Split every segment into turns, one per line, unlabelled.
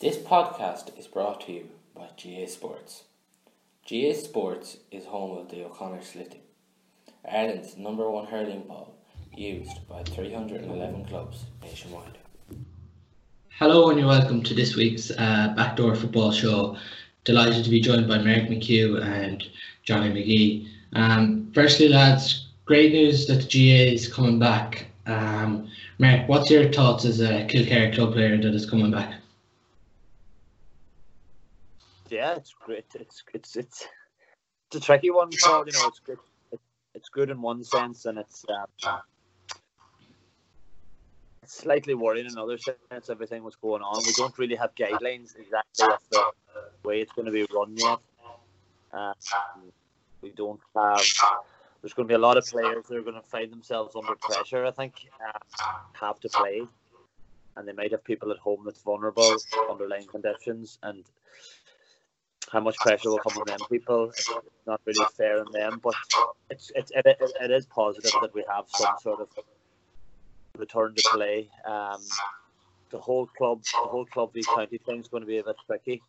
This podcast is brought to you by GA Sports. GA Sports is home of the O'Connor Sliotar, Ireland's number one hurling ball, used by 311 clubs nationwide.
Hello and you're welcome to this week's uh, Backdoor Football Show. Delighted to be joined by Mark McHugh and Johnny Magee. Um, firstly, lads, great news that the GAA is coming back. Um, Mark, what's your thoughts as a Kilcar club player that is coming back?
Yeah, it's great. It's it's it's it's a tricky one, Paul. You know, it's good. It's good in one sense, and it's um, it's slightly worrying in another sense. Everything was going on. We don't really have guidelines exactly of the way it's going to be run yet. Um, we don't have. There's going to be a lot of players that are going to find themselves under pressure. I think uh, have to play, and they might have people at home that's vulnerable underlying conditions, and how much pressure will come on them people. It's not really fair on them, but it's, it's it, it, it is positive that we have some sort of return to play. Um, the whole club, the whole club v county thing is going to be a bit tricky.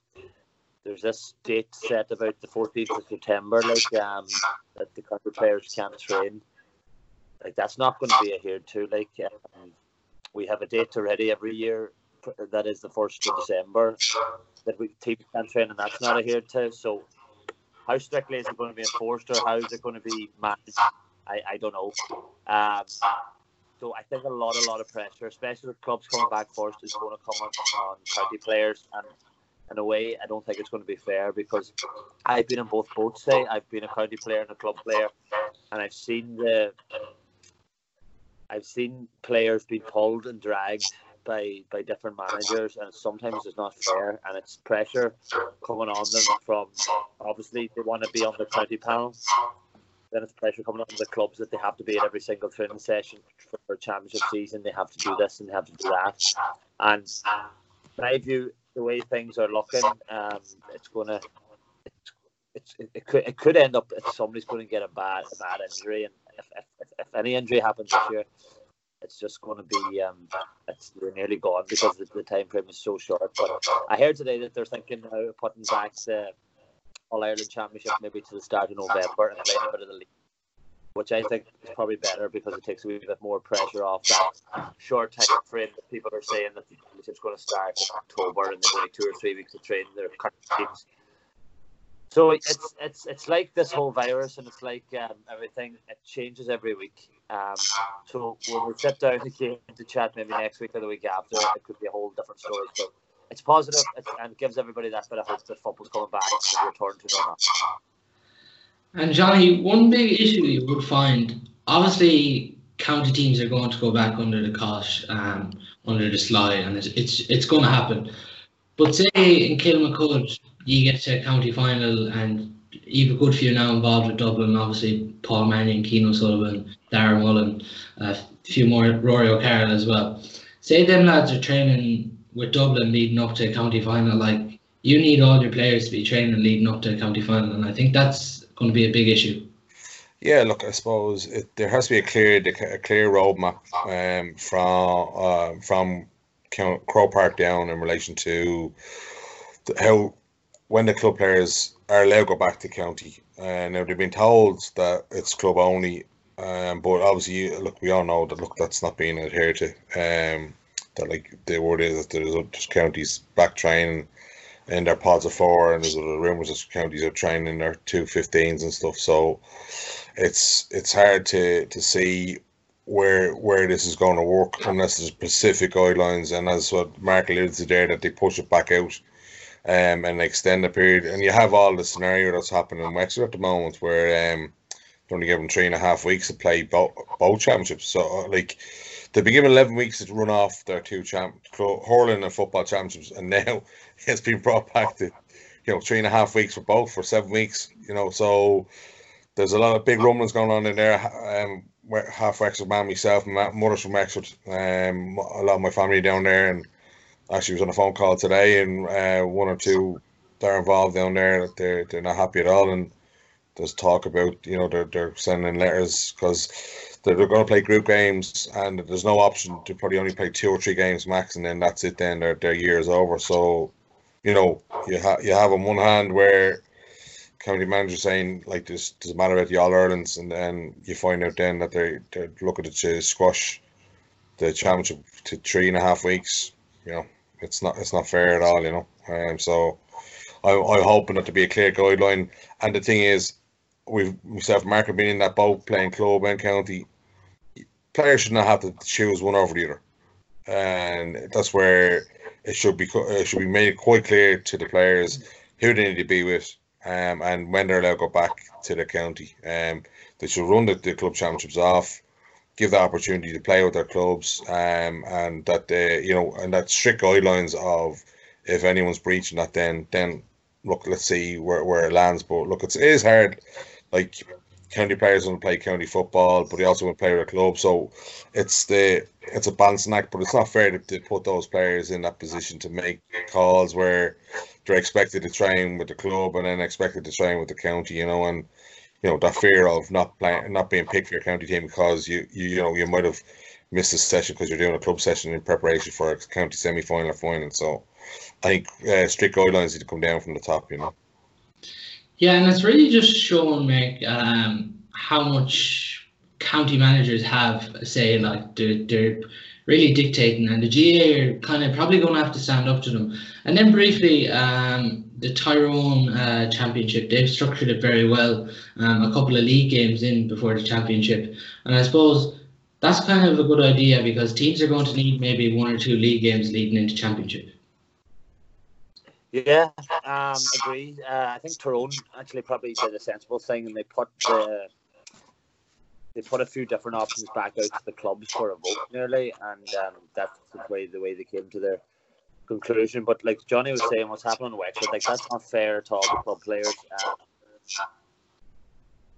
There's this date set about the 14th of September, like um, that the country players can't train. Like that's not going to be adhered to. Like um, we have a date already every year, that is the first of December that we teams can train, and that's not adhered to. So, how strictly is it going to be enforced, or how is it going to be managed? I, I don't know. Um, so I think a lot, a lot of pressure, especially with clubs coming back first, is going to come on, on county players. And in a way, I don't think it's going to be fair because I've been in both boats. Say I've been a county player and a club player, and I've seen the, I've seen players being pulled and dragged by by different managers, and sometimes it's not fair, and it's pressure coming on them from obviously they want to be on the county panel. Then it's pressure coming on the clubs that they have to be at every single training session for, championship season. They have to do this and they have to do that. And my view, the way things are looking, um, it's gonna. It's, it's, it could it could end up if somebody's going to get a bad a bad injury, and if, if, if any injury happens this year, it's just going to be um, it's we're nearly gone because the, the, time frame is so short. But I heard today that they're thinking of putting back the All Ireland Championship maybe to the start of November and playing a bit of the league, which I think is probably better because it takes a wee bit more pressure off that short time frame that people are saying that the championship's going to start in October and they've only two or three weeks of training their teams. So it's it's it's like this whole virus, and it's like um, everything. It changes every week. Um, so when we sit down again to chat, maybe next week or the week after, it could be a whole different story. So it's positive and gives everybody that bit of hope that football's coming back and return to normal.
And Johnny, one big issue you would find, obviously, county teams are going to go back under the cosh, um, under the slide, and it's it's, it's going to happen. But say in Kilmacud, you get to a county final and you've a good few now involved with Dublin, obviously Paul Mannion, Keane Sullivan, Darren Mullen, a few more Rory O'Carroll as well. Say them lads are training with Dublin leading up to a county final, like you need all your players to be training and leading up to a county final, and I think that's going to be a big issue.
Yeah, look, I suppose it, there has to be a clear, a clear roadmap um, from uh, from Croke Park down in relation to how when the club players are allowed to go back to county. Uh, now they've been told that it's club only, um, but obviously, look, we all know that look that's not being adhered to. Um, that like the word is that there's just counties back training in their pods of four, and there's rumours that counties are training in their two 15s and stuff. So it's it's hard to to see where where this is going to work unless there's specific guidelines. And as what Mark alluded to there, that they push it back out um, and extend the period. And you have all the scenario that's happening in Wexford at the moment where um, they're only given three and a half weeks to play both, both championships. So, like, they've been given 11 weeks to run off their two champ, hurling and football championships, and now it's been brought back to, you know, three and a half weeks for both for seven weeks, you know. So, there's a lot of big rumblings going on in there. Um, half Wexford man myself, my mother's from Wexford, um, a lot of my family down there, and actually was on a phone call today, and uh, one or two they're involved down there that they're they're not happy at all, and there's talk about you know they're they're sending letters because they're, they're going to play group games, and there's no option to probably only play two or three games max, and then that's it. Then their their year is over. So you know, you have you have on one hand where county manager saying like this doesn't matter about the All Irelands, and then you find out then that they they're looking to squash the championship to three and a half weeks. You know, it's not it's not fair at all. You know, um, so I, I'm hoping that to be a clear guideline. And the thing is, we've myself, Mark, have been in that boat playing club and county. Players should not have to choose one over the other, and that's where it should be it should be made quite clear to the players who they need to be with, um, and when they're allowed to go back to the county. Um, they should run the, the club championships off, give the opportunity to play with their clubs, um, and that they, you know, and that strict guidelines of if anyone's breaching that, then then look, let's see where, where it lands. But look, it's, it is hard. Like county players want to play county football, but they also want to play with a club. So it's the it's a balancing act, but it's not fair to, to put those players in that position to make calls where they're expected to train with the club and then expected to train with the county, you know, and you know that fear of not playing, not being picked for your county team because you you, you know you might have missed a session because you're doing a club session in preparation for a county semi final or final. So I think uh, strict guidelines need to come down from the top, you know.
Yeah, and it's really just showing me um, how much county managers have a say. Like they're, they're really dictating, and the GAA are kind of probably going to have to stand up to them. And then briefly, um, the Tyrone uh, Championship, they've structured it very well. Um, a couple of league games in before the championship, and I suppose that's kind of a good idea because teams are going to need maybe one or two league games leading into championship.
Yeah, um, agree. Uh, I think Tyrone actually probably did a sensible thing, and they put the they put a few different options back out to the clubs for a vote nearly, and um, that's the way the way they came to their conclusion. But like Johnny was saying, what's happening in Wexford, like that's not fair at all. The club players, um,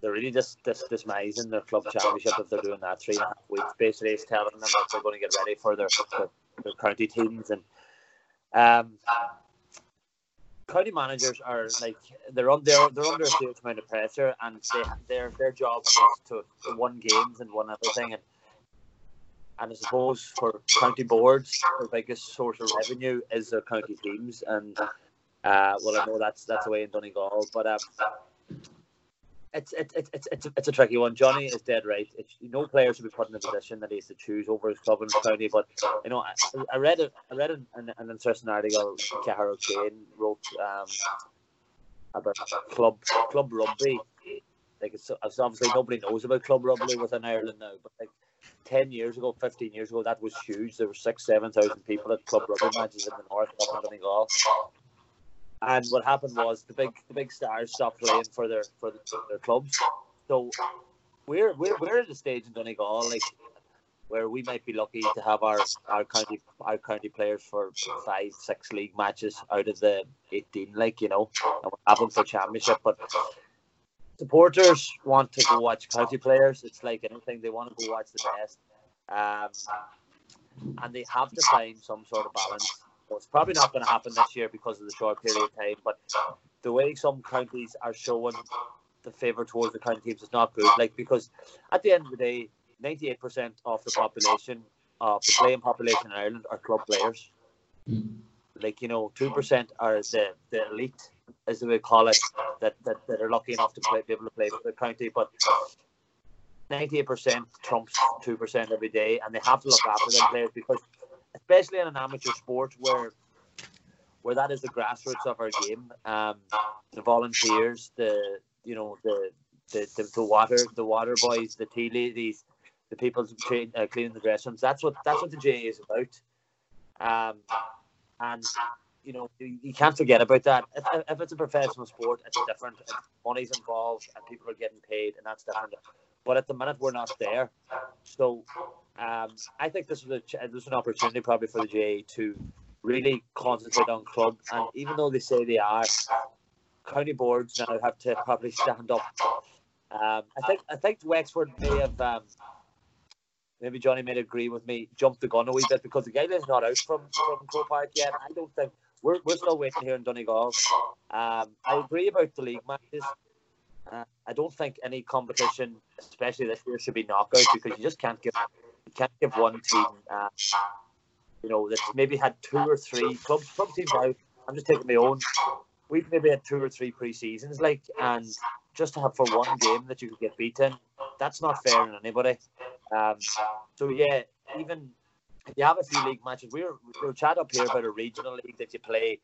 they're really just dis- dismising their club championship if they're doing that three and a half weeks. Basically, it's telling them that they're going to get ready for their their, their county teams and. Um, county managers are like they're on they're, they're under a huge amount of pressure and they their their job is to, to win games and win everything and and I suppose for county boards the biggest source of revenue is their county teams and uh, well I know that's that's the way in Donegal but um, it's it's it's it's it's a tricky one. Johnny is dead right. It's, no player should be put in a position that he has to choose over his club and his county. But you know, I, I read it. I read an, an interesting article. Cahair O'Kane wrote um, about club club rugby. Like it's, it's obviously nobody knows about club rugby within Ireland now, but like. 10 years ago, 15 years ago, that was huge. There were six, 7,000 people at club rugby matches in the north up in Donegal. And what happened was the big the big stars stopped playing for their for, the, their clubs. So we're we're we're at a stage in Donegal like where we might be lucky to have our, our county our county players for five six league matches out of the eighteen, like you know, and we have them for championship. But supporters want to go watch county players. It's like anything; they want to go watch the best, um, and they have to find some sort of balance it's probably not going to happen this year because of the short period of time. But the way some counties are showing the favour towards the county teams is not good. Like because at the end of the day, ninety-eight percent of the population of the playing population in Ireland are club players. Like you know, two percent are the, the elite, as we call it, that, that, that are lucky enough to play, be able to play for the county. But 98% trumps 2% every day, and they have to look after them players because especially in an amateur sport where where that is the grassroots of our game. Um, the volunteers, the you know the the, the, the water the water boys, the tea ladies, the people train, uh, cleaning the dressing rooms. That's what that's what the GAA is about. Um, and you know you, can't forget about that. If, if, it's a professional sport, it's different. money's involved and people are getting paid, and that's different. But at the minute, we're not there. So um, I think this is a this is an opportunity probably for the GAA to really concentrate on club. And even though they say they are, county boards now have to probably stand up. Um, I think I think Wexford may have. Um, maybe Johnny may agree with me, jumped the gun a wee bit because the guideline's not out from from Croke Park yet. I don't think we're, we're still waiting here in Donegal. Um, I agree about the league matches. Uh, I don't think any competition, especially this year, should be knockout because you just can't give you can't give one team. Uh, you know, that maybe had two or three clubs. club teams out I'm just taking my own. We've maybe had two or three pre-seasons, like, and just to have for one game that you could get beaten, that's not fair on anybody. Um, so yeah, even you have a few league matches. We were we were chat up here about a regional league that you play,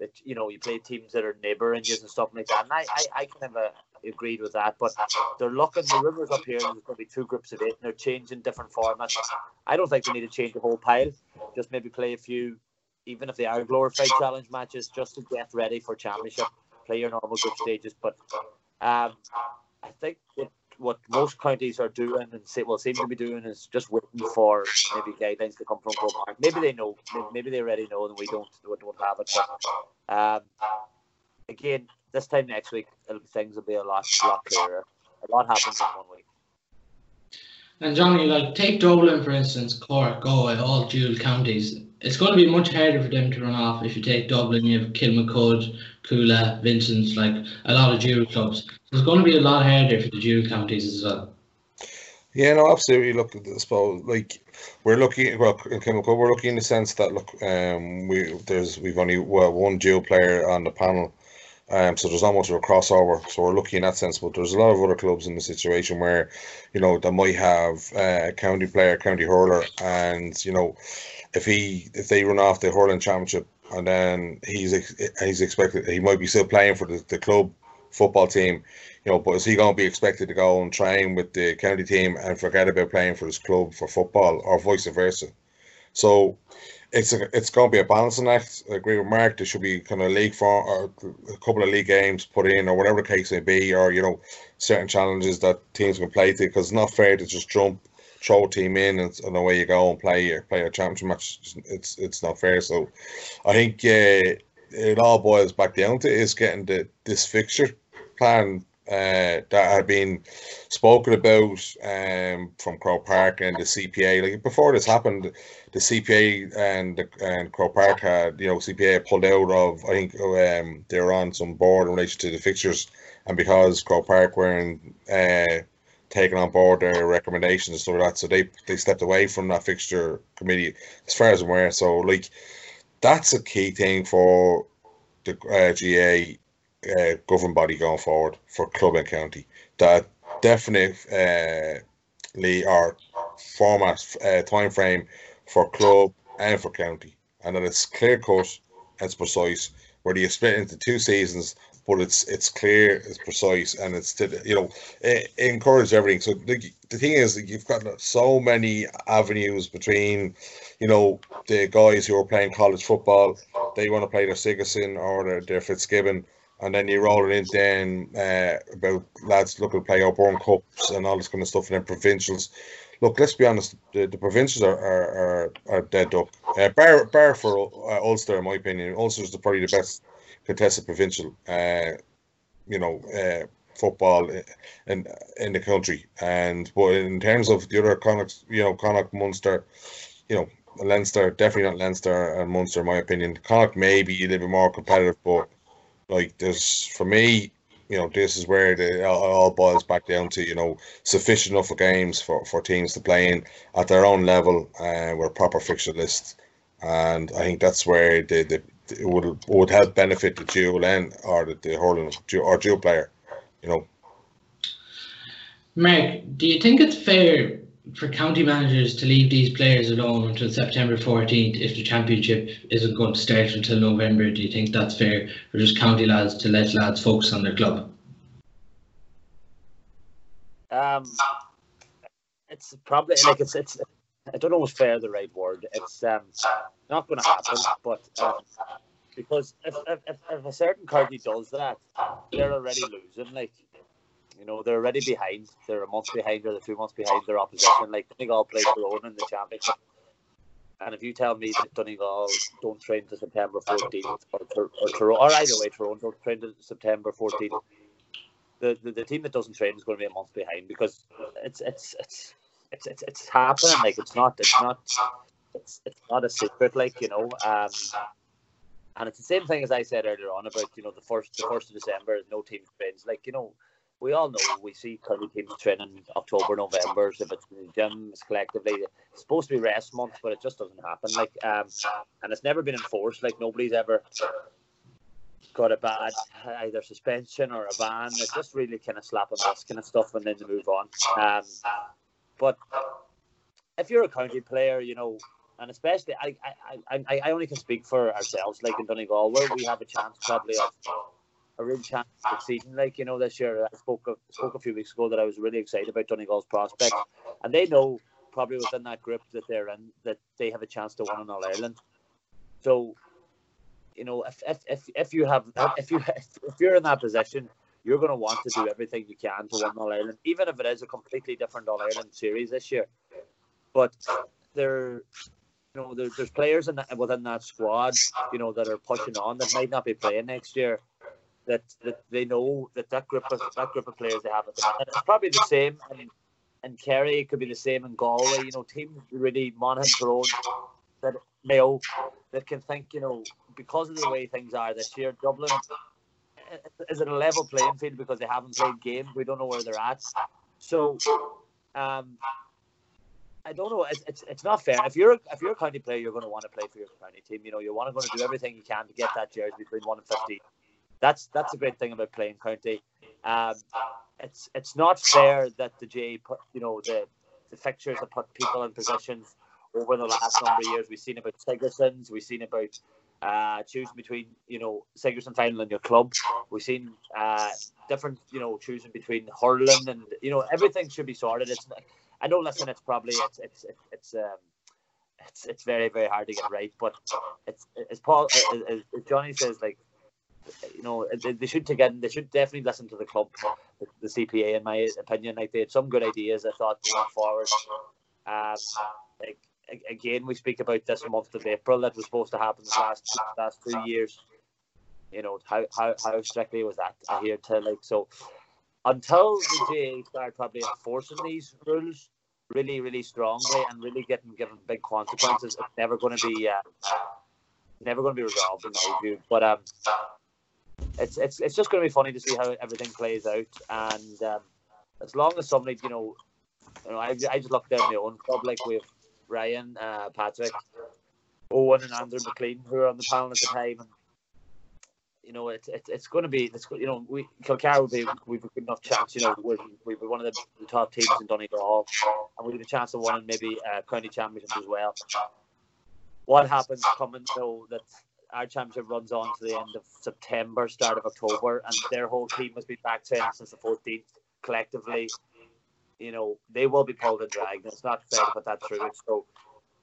that you know you play teams that are neighbouring you and stuff like that. And I, I, I kind of uh, agreed with that, but they're looking the rivers up here. There's going to be two groups of eight, and they're changing different formats. I don't think they need to change the whole pile. Just maybe play a few, even if they are glorified challenge matches, just to get ready for championship. Play your normal group stages, but um, I think what, what most counties are doing and say, well seem to be doing is just waiting for maybe guidelines to come from Croke Park. Maybe they know, maybe they already know, and we don't we don't have it. But um, again, this time next week, things will be a lot, lot clearer. A lot happens in one week.
And Johnny, like take Dublin for instance, Cork, Galway, all dual counties. It's going to be much harder for them to run off if you take Dublin. You have Kilmacud, Cuala, Vincent's, like a lot of dual clubs. It's going to be a lot harder for the dual counties as well.
Yeah, no, absolutely. Look, I suppose like we're looking well in Kilmacud, we're looking in the sense that look, um, we there's we've only well, one dual player on the panel um, so there's not much of a crossover. So we're lucky in that sense. But there's a lot of other clubs in the situation where, you know, they might have a county player, county hurler, and you know, if he if they run off the hurling championship and then he's he's expected he might be still playing for the, the club football team, you know, but is he going to be expected to go and train with the county team and forget about playing for his club for football or vice versa? So it's a, it's going to be a balancing act. I agree with Mark. There should be kind of league for or a couple of league games put in, or whatever the case may be, or you know, certain challenges that teams can play to. Because it's not fair to just jump, throw team in, and, and away you go and play your play a championship match. It's it's not fair. So, I think uh, it all boils back down to is getting the this fixture plan uh, that had been spoken about um, from Croke Park and the CPA. Like before this happened, the CPA and the, and Croke Park had you know CPA pulled out of I think um, they were on some board in relation to the fixtures, and because Croke Park weren't uh, taking on board their recommendations and stuff like that, so they they stepped away from that fixture committee as far as I'm aware. So like that's a key thing for the uh, GAA uh, governing body going forward for club and county. That definitely uh, our format uh, time frame for club and for county, and that it's clear cut, it's precise. Whether you split into two seasons, but it's it's clear, it's precise, and it's to you know it, it everything. So the, the thing is, you've got so many avenues between, you know, the guys who are playing college football, they want to play their Sigerson or their, their Fitzgibbon and then you roll it in then uh, about lads looking to play up Cups and all this kind of stuff, and then provincials. Look, let's be honest, the, the provincials are, are, are, are dead up. Uh, bar, bar for uh, Ulster, in my opinion. Ulster is probably the best contested provincial, uh, you know, uh, football in in the country. And but in terms of the other Connacht, you know, Connacht, Munster, you know, Leinster, definitely not Leinster and Munster, in my opinion. Connacht may be a little bit more competitive, but like there's for me, you know, this is where it all boils back down to, you know, sufficient enough of games for, for teams to play in at their own level uh, with proper fixture list. And I think that's where the, the it would would help benefit the dual end or the, the hurling or dual player, you know.
Mark, do you think it's fair for county managers to leave these players alone until September 14th if the championship isn't going to start until November? Do you think that's fair for just county lads to let lads focus on their club?
Um, it's probably like it's it's I don't know if fair the right word. It's um not going to happen, but um, because if, if if a certain county does that, they're already losing. Like you know, they're already behind. They're a month behind or they're two months behind their opposition. Like Donegal play Tyrone in the championship. And if you tell me that Donegal don't train to September 14th or, or, or, or either way, Tyrone don't train to September 14th, the, the, the team that doesn't train is going to be a month behind because it's it's it's it's it's, it's happening. Like it's not it's not it's, it's not a secret. Like you know, um, and it's the same thing as I said earlier on about you know the first the first of December, no team trains. Like you know, we all know we see county teams training October, November. If it's in the gyms collectively, it's supposed to be rest month, but it just doesn't happen. Like, um, and it's never been enforced. Like nobody's ever got a bad either suspension or a ban. It's just really kind of slap and this kind of stuff, and then they move on. Um, but if you're a county player, you know, and especially I, I, I, I only can speak for ourselves, like in Donegal, where we have a chance probably of a real chance of succeeding. Like you know, this year I spoke a, spoke a few weeks ago that I was really excited about Donegal's prospects, and they know probably within that group that they're in that they have a chance to win in All Ireland. So, you know, if if, if, if you have if you if you're in that position, you're going to want to do everything you can to win All Ireland, even if it is a completely different All Ireland series this year. But there, you know, there, there's players in that, within that squad, you know, that are pushing on that might not be playing next year. That, that they know that that group of that group of players they have at the moment. It's probably the same in, in Kerry. It could be the same in Galway. You know, teams really Monaghan grown that Mayo that can think. You know, because of the way things are this year, Dublin is it a level playing field because they haven't played games. We don't know where they're at. So, um, I don't know. It's, it's, it's not fair. If you're if you're a county player, you're going to want to play for your county team. You know, you want to go to do everything you can to get that jersey between one and fifty. That's that's a great thing about playing county. Um, it's it's not fair that the J put you know the the fixtures have put people in positions over the last number of years. We've seen about Sigerson's. We've seen about uh, choosing between you know Sigerson final and your club. We've seen uh, different you know choosing between hurling and you know everything should be sorted. It's I know. Listen, it's probably it's it's it's um, it's it's very very hard to get right, but it's as Paul as, as Johnny says like you know they, they should take in they should definitely listen to the club the, the CPA in my opinion. Like they had some good ideas I thought going forward. Um like again we speak about this month of April that was supposed to happen the last last two years. You know how how, how strictly was that I hear to? Like so until the GAA start probably enforcing these rules really, really strongly and really getting given big consequences, it's never going to be uh, never going to be resolved in my view. But um, it's it's it's just going to be funny to see how everything plays out. And um, as long as somebody, you know, you know, I, I just looked down my own club like we have Ryan, uh, Patrick, Owen, and Andrew McLean who are on the panel at the time, and you know, it's it, it's going to be, it's, you know, we Kilcar will be, we've a good enough chance, you know, we're, we've one of the, the top teams in Donegal, and we have a chance of winning maybe uh, county championships as well. What happens coming though that our championship runs on to the end of September, start of October, and their whole team has been back training since the 14th collectively. You know, they will be pulled and dragged. It's not fair to put that through. So,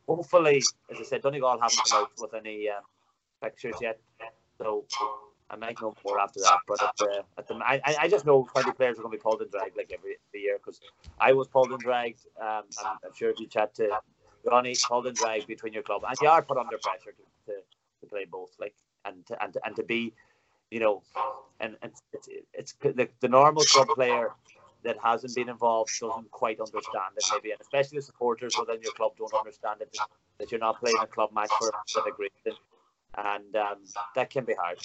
hopefully, as I said, Donegal haven't come out with any uh, pictures yet. So, I might know more after that, but at the, at the I, I just know county players are going to be pulled and dragged like every, every year because I was pulled and dragged. Um, I'm, I'm, sure if you chat to Ronnie, pulled and dragged between your club, and you are put under pressure to, to, to play both, like and to, and and to be, you know, and, and it's, it's the, the normal club player that hasn't been involved doesn't quite understand it maybe, and especially the supporters within your club don't understand it that you're not playing a club match for a specific reason, and um, that can be hard.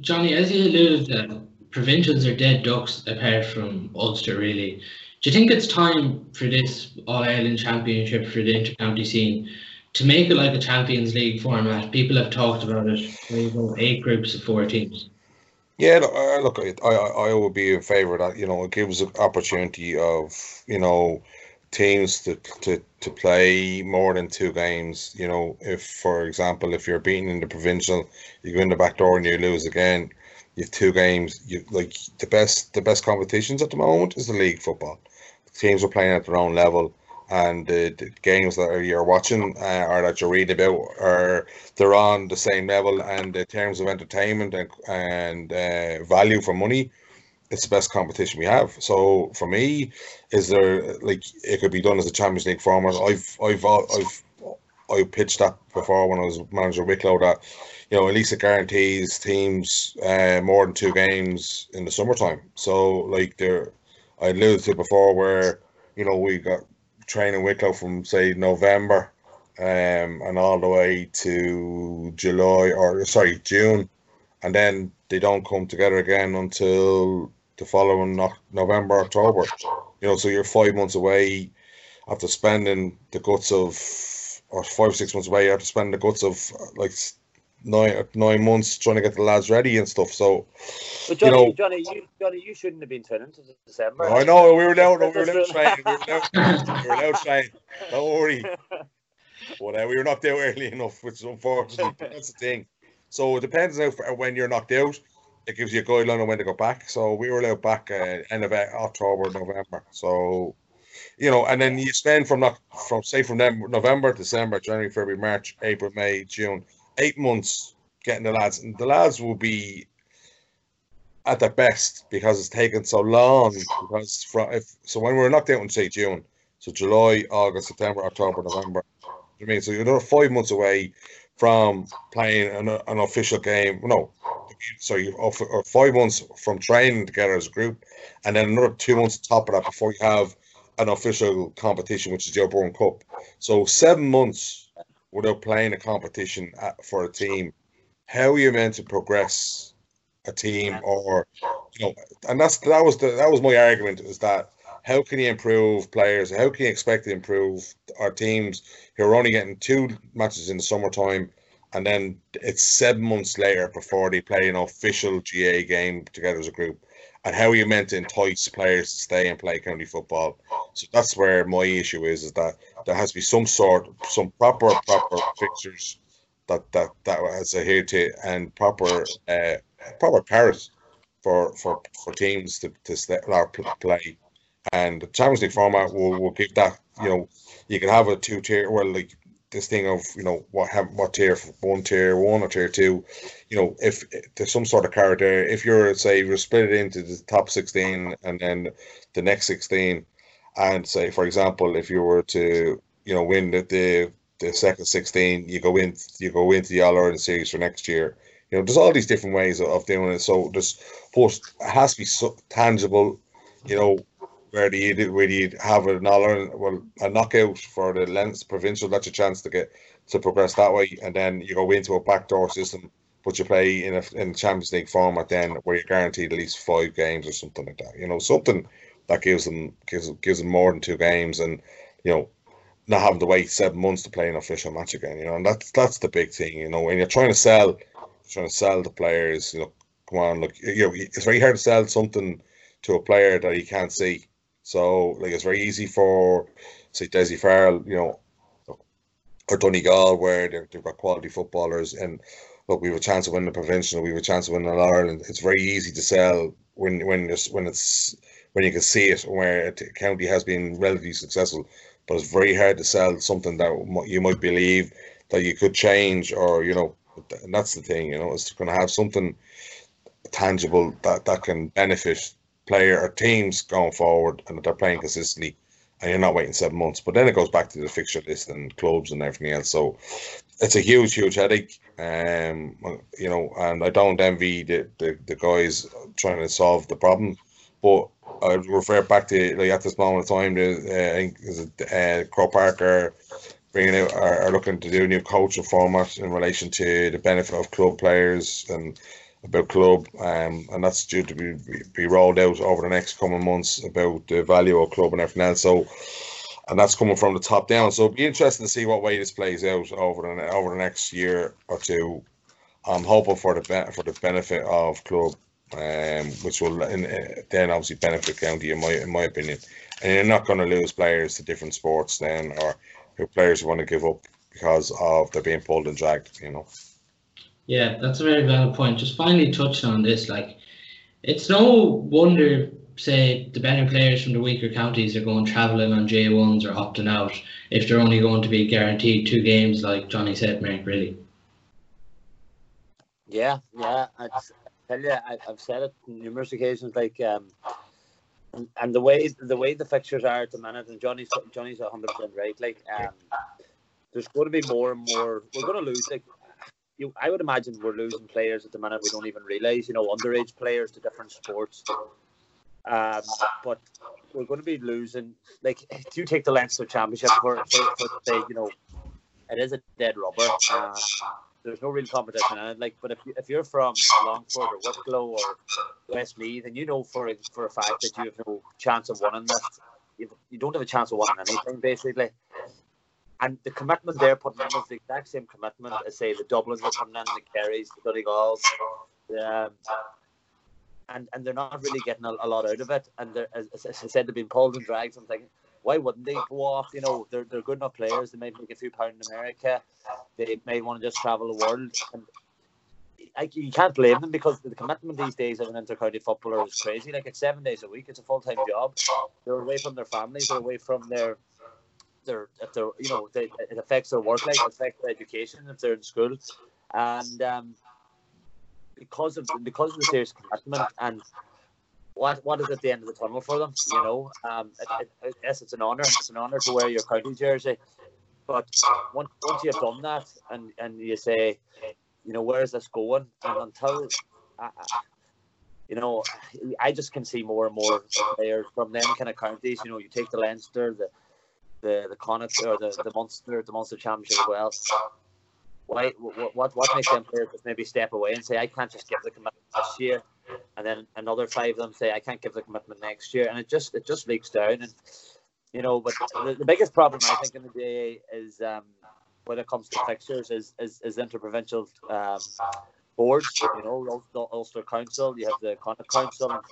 Johnny, as you alluded, uh, provincials are dead ducks apart from Ulster, really. Do you think it's time for this All Ireland Championship for the intercounty scene to make it like a Champions League format? People have talked about it. You know, eight groups of four teams.
Yeah, look, I, I, I would be in favour of that. You know, it gives an opportunity of you know teams to, to to play more than two games. You know, if for example, if you're beaten in the provincial, you go in the back door and you lose again. You have two games. You like the best the best competitions at the moment is the league football. The teams are playing at their own level, and the, the games that you're watching uh, or that you read about are they're on the same level. And in terms of entertainment and and uh, value for money, it's the best competition we have. So for me, is there like it could be done as a Champions League format? I've I've I've I pitched that before when I was manager of Wicklow that you know at least it guarantees teams uh, more than two games in the summertime. So like there, I alluded to before where you know we got training Wicklow from say November um, and all the way to July or sorry June, and then they don't come together again until the following no- November, October. You know, so you're five months away after spending the guts of, or five six months away after spending the guts of like nine nine months trying to get the lads ready and stuff. So
But Johnny,
you know,
Johnny, you, Johnny, you shouldn't have been training to December.
I know we were allowed, we were allowed training, we were we were training. Don't worry. But uh, we were knocked out early enough, which is unfortunate. That's the thing. So it depends now when you're knocked out. It gives you a guideline on when to go back. So we were allowed back uh, end of uh, October, November. So you know, and then you spend from not from say from them November, December, January, February, March, April, May, June, eight months getting the lads, and the lads will be at their best because it's taken so long. Because from if so, when we were knocked out in say June, so July, August, September, October, November. You I mean, so you're another five months away from playing an, an official game. No, sorry, off- or five months from training together as a group, and then another two months on top of that before you have an official competition, which is the O'Byrne Cup. So seven months without playing a competition at, for a team. How are you meant to progress a team, or you know? And that's that was the that was my argument is that how can you improve players? How can you expect to improve our teams who are only getting two matches in the summertime, and then it's seven months later before they play an official GAA game together as a group? And how are you meant to entice players to stay and play county football? So that's where my issue is: is that there has to be some sort, some proper, proper fixtures that that that has adhered to, and proper, uh, proper parity for for for teams to to stay, or play. And the Champions League format will, will give that. You know, you can have a two tier. Well, like this thing of you know what have what tier one tier one or tier two. You know, if, if there's some sort of there, if you're say you're split it into the top sixteen and then the next sixteen, and say for example, if you were to you know win the the, the second sixteen, you go in you go into the All Ireland series for next year. You know, there's all these different ways of, doing it. So but it has to be so tangible. You know, where do you where do you have an all Ireland, well a knockout for the Lens provincial? That's a chance to get to progress that way, and then you go into a backdoor system, but you play in a in Champions League format then where you're guaranteed at least five games or something like that. You know, something that gives them gives gives them more than two games, and you know, not having to wait seven months to play an official match again. You know, and that's that's the big thing. You know, when you're trying to sell, trying to sell the players, you know, come on, look, you know, it's very hard to sell something to a player that he can't see. So like it's very easy for say Dessie Farrell, you know, or Donegal where they've, got quality footballers and look, we have a chance of winning the provincial, we have a chance of winning All Ireland. It's very easy to sell when when when it's when you can see it where a county has been relatively successful, but it's very hard to sell something that you might believe that you could change or you know, and that's the thing, you know, it's going to have something tangible that that can benefit player or teams going forward and that they're playing consistently and you're not waiting seven months. But then it goes back to the fixture list and clubs and everything else. So it's a huge, huge headache. Um, you know, and I don't envy the, the, the guys trying to solve the problem. But I refer back to like at this moment of time, the uh, I think is it uh, Crow Parker bringing out are, are looking to do a new coaching format in relation to the benefit of club players and about club, um, and that's due to be, be rolled out over the next coming months about the value of club and everything else. So, and that's coming from the top down. So it'll be interesting to see what way this plays out over the over the next year or two. I'm hoping for the for the benefit of club, um, which will in, uh, then obviously benefit county in my in my opinion. And you're not going to lose players to different sports then, or who players who want to give up because of they're being pulled and dragged. You know.
Yeah, that's a very valid point. Just finally touching on this, like, it's no wonder, say, the better players from the weaker counties are going travelling on J1s or opting out if they're only going to be guaranteed two games, like Johnny said, Mark, really.
Yeah, yeah. I tell you, I, I've said it numerous occasions. Like, um, and, and the way the way the fixtures are at the minute, and Johnny's Johnny's hundred percent right. Like, um, there's going to be more and more. We're going to lose. Like, you, I would imagine we're losing players at the minute. We don't even realize. You know, underage players to different sports. Um, but we're going to be losing. Like, do you take the Leinster Championship for, for, for say, you know, it is a dead rubber. Uh, there's no real competition. And like, but if you, if you're from Longford or Wicklow or Westmeath, and you know for a, for a fact that you have no chance of winning this, you, you don't have a chance of winning anything basically. And the commitment they're putting in is the exact same commitment as say the Dublins are putting in, the Kerrys, the Donegal's, um, and and they're not really getting a, a lot out of it. And as, as I said, they've been pulled and dragged. I'm thinking, why wouldn't they go off? You know, they're they're good enough players. They might make a few pounds in America. They may want to just travel the world. And I, you can't blame them because the commitment these days of an intercounty footballer is crazy. Like it's seven days a week. It's a full time job. They're away from their families. They're away from their their if they're you know they, it affects their work life, it affects their education if they're in school, and um, because of because of the serious commitment and what what is at the end of the tunnel for them, you know, um, it, it, yes, it's an honour. It's an honour to wear your county jersey, but once once you've done that and and you say, you know, where is this going? And until you know, I just can see more and more players from them kind of counties. You know, you take the Leinster, the the the Connacht or the, the Munster the Munster Championship as well. Why what, what what makes them players just maybe step away and say I can't just give the commitment this year, and then another five of them say I can't give the commitment next year, and it just it just leaks down and you know. But the, the biggest problem I think in the day is um, when it comes to fixtures is is, is interprovincial um, boards. You know, the Ulster Council, you have the Connacht Council.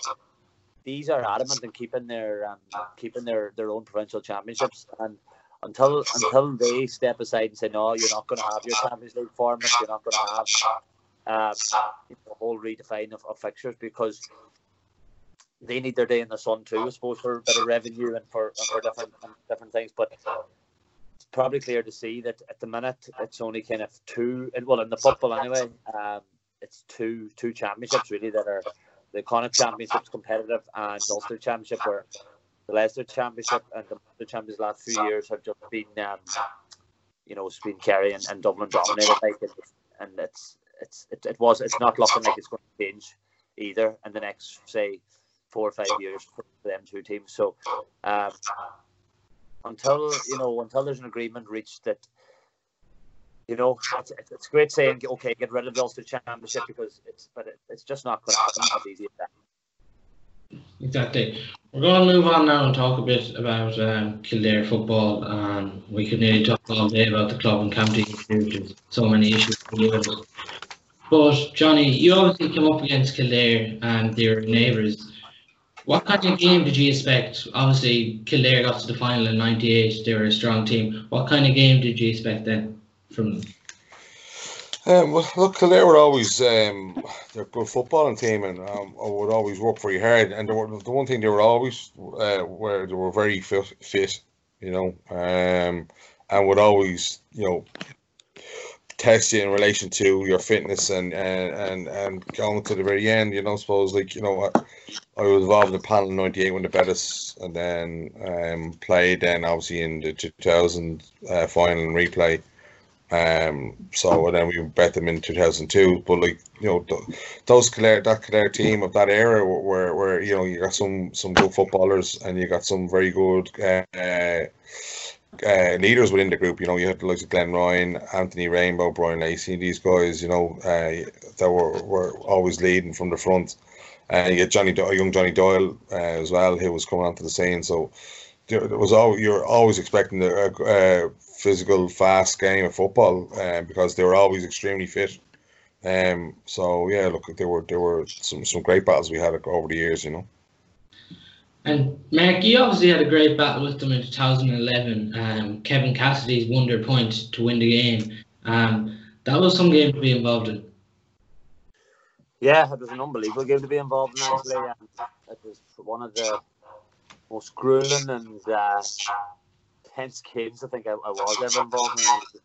These are adamant in keeping their um, keeping their, their own provincial championships and until until they step aside and say no you're not going to have your Champions League format you're not going to have um, a whole redefine of, of fixtures because they need their day in the sun too I suppose for a bit of revenue and for, and for different different things. But it's probably clear to see that at the minute it's only kind of two and well in the football anyway um, it's two two championships really that are the Connacht Championship's competitive and Ulster Championship where the Leinster Championship and the Ulster Championship last few years have just been um, you know it's been Kerry and, and Dublin dominated like and it's it's it, it was it's not looking like it's going to change either in the next say four or five years for them two teams so um, until you know until there's an agreement reached that you know, it's, it's great saying, okay, get rid of the Ulster Championship because it's, but it, it's just not going to happen as easy as that.
Exactly. We're going to move on now and talk a bit about um, Kildare football. Um, we could nearly talk all day about the club and county. There's so many issues But Johnny, you obviously came up against Kildare and their neighbours. What kind of game did you expect? Obviously, Kildare got to the final in '98. They were a strong team. What kind of game did you expect then? from
um, well, look, Kildare were always um, they're a good footballing team and um, would always work very hard. And were, the one thing they were always uh, where they were very fit, fit you know, um, and would always, you know, test you in relation to your fitness and and and, and going to the very end. You know, suppose like you know, I, I was involved in the panel in '98 when the Bettis, and then um, played then obviously in the 2000 uh, final and replay. Um, so and then we bet them in 2002. But like you know, those Kildare, that Kildare team of that era, where where you know you got some some good footballers and you got some very good uh, uh, leaders within the group. You know, you had the likes of Glenn Ryan, Anthony Rainbow, Brian Lacey, these guys. You know, uh, that were were always leading from the front. And uh, you had Johnny, young Johnny Doyle uh, as well, who was coming onto the scene. So there was all you're always expecting the uh, physical, fast game of football um, because they were always extremely fit. Um, so yeah, look, there were there were some some great battles we had over the years, you know.
And Mark, you obviously had a great battle with them in 2011. Um, Kevin Cassidy's wonder point to win the game. Um, that was some game to be involved in.
Yeah, it was an unbelievable game to be involved in. Actually, um, it was one of the most grueling and uh, tense games I think I, I was ever involved in.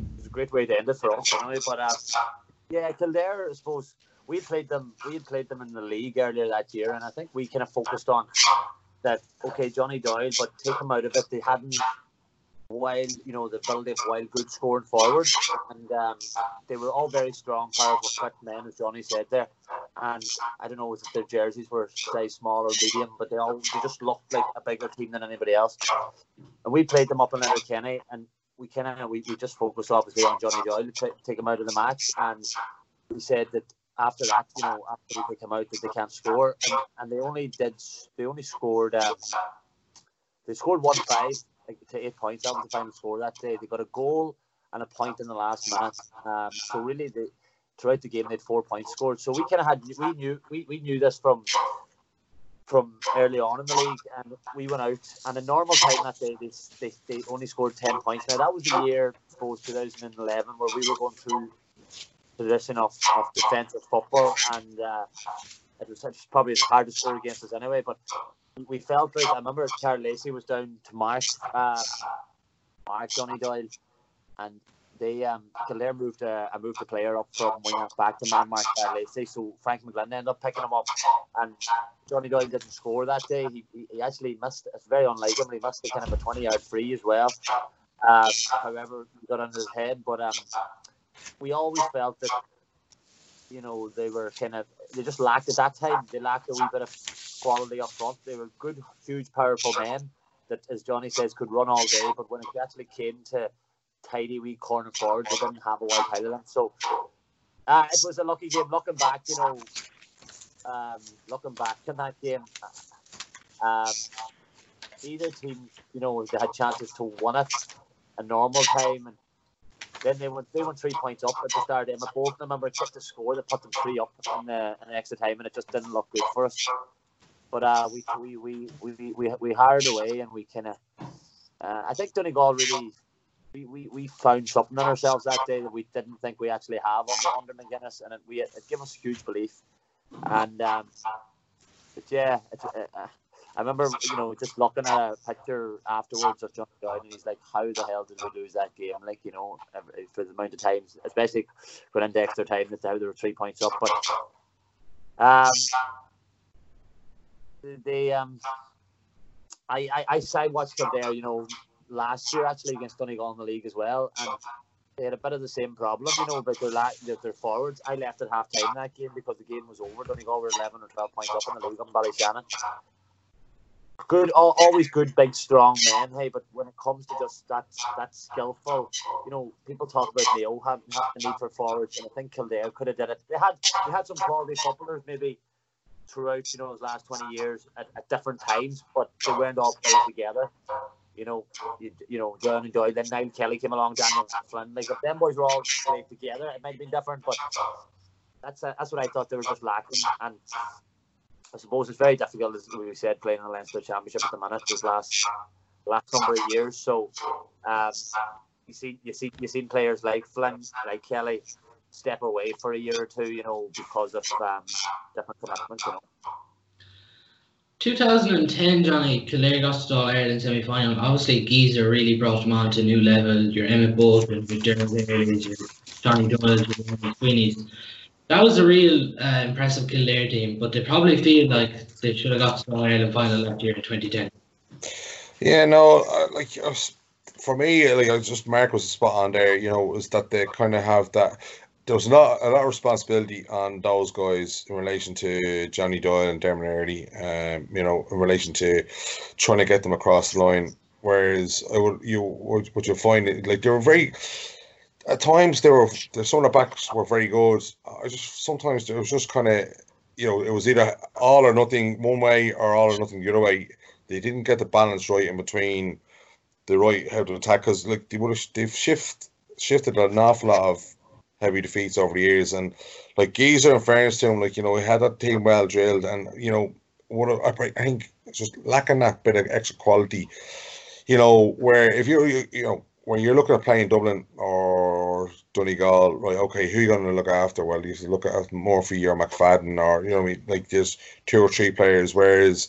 It was a great way to end it for us anyway. But uh, yeah, Kildare, I suppose we played them. We had played them in the league earlier that year, and I think we kind of focused on that. Okay, Johnny Doyle, but take him out of it. They hadn't while you know the ability of Wild good scoring forward, and um, they were all very strong, powerful, quick men, as Johnny said there. And I don't know if their jerseys were size small or medium, but they all they just looked like a bigger team than anybody else. And we played them up in Letterkenny, and we kind of we, we just focused obviously on Johnny Doyle to take him out of the match, and we said that after that, you know, after they come out, that they can't score, and, and they only did they only scored um, they scored one five like, to eight points. That was the final score that day. They got a goal and a point in the last minute. Um, so really, they, throughout the game, they had four points scored. So we kind of had we knew we, we knew this from from early on in the league, and we went out. And a normal time that day, they, they, they only scored ten points. Now that was the year, I suppose, 2011, where we were going through the tradition of, of defensive football, and uh, it was probably hard to score against us anyway. But we felt like I remember Charles Lacey was down to Mark, uh, Mark Johnny Doyle, and they um Kildare moved a, a moved a player up from wing back to man mark Charles Lacey, so Frank McGlynn ended up picking him up, and Johnny Doyle didn't score that day. He, he, actually missed. It's very unlike him. He missed a kind of a twenty yard free as well. Um, however, got under his head, but um, we always felt that you know they were kind of they just lacked at that time. They lacked a wee bit of quality up front. They were good, huge, powerful men that, as Johnny says, could run all day. But when it actually came to tidy wee corner forwards, they didn't have a wide pile of them. So uh, it was a lucky game. Looking back, you know, um, looking back in that game, um, either team, you know, they had chances to win it a normal time and then they went they went three points up at the start. Emmet Bolton, I remember, kicked a score that put them three up in the, in the extra time, and it just didn't look good for us. But uh, we we we we we, we hired away, and we kind of. Uh, I think Donegal really. We, we, we found something in ourselves that day that we didn't think we actually have under, under McGuinness, and it, we, it gave us huge belief. And um, but yeah, it, uh, I remember, you know, just looking at a picture afterwards of John Doyle, and he's like, "How the hell did we lose that game?" Like, you know, for the amount of times, especially going into extra time, that's how there were three points up. But um, they um, I I I watched them there, you know, last year actually against Donegal in the league as well, and they had a bit of the same problem, you know, but their la- their forwards. I left at half time that game because the game was over. Donegal were eleven or twelve points up in the league on Ballyshannon good, always good, big, strong men. Hey, but when it comes to just that that skillful, you know, people talk about Mayo having the need for forwards, and I think Kildare could have did it. They had they had some quality footballers maybe throughout, you know, his last twenty years at, at different times, but they weren't all playing together. You know, you, you know, John and Doyle. Then Niall Kelly came along, Daniel Flynn. Like if them boys were all played together, it might have been different. But that's uh, that's what I thought they were just lacking. And I suppose it's very difficult, as we said, playing in the Leinster Championship at the minute this last last number of years. So um, you see, you see, you've seen players like Flynn, like Kelly, step away for a year or two, you know, because of um, different commitments, you know.
2010, Johnny Kildare got to the All Ireland semi final. Obviously, Geezer really brought them on to a new level. Your Emmet Bolton, your Derek your Johnny Doyle, your Sweeney's that was a real uh, impressive Kildare team, but they probably feel like they should have got to the Ireland final last year in 2010.
Yeah, no, uh, like for me, like I just Mark was spot on there. You know, is that they kind of have that. There was not a lot of responsibility on those guys in relation to Johnny Doyle and Dermot Earley. Um, you know, in relation to trying to get them across the line. Whereas I would you would what you find like they were very at times they were some of the backs were very good. I just sometimes it was just kind of you know it was either all or nothing one way or all or nothing the other way. They didn't get the balance right in between the right how to attack because like they would have they've shift shifted an awful lot of heavy defeats over the years and like Geezer in fairness to him like you know he had that team well drilled and you know what I think just lacking that bit of extra quality you know where if you, you know when you're looking at playing Dublin or Donegal, right? Okay, who are you going to look after? Well, you look at Murphy or McFadden, or you know, I mean, like there's two or three players. Whereas,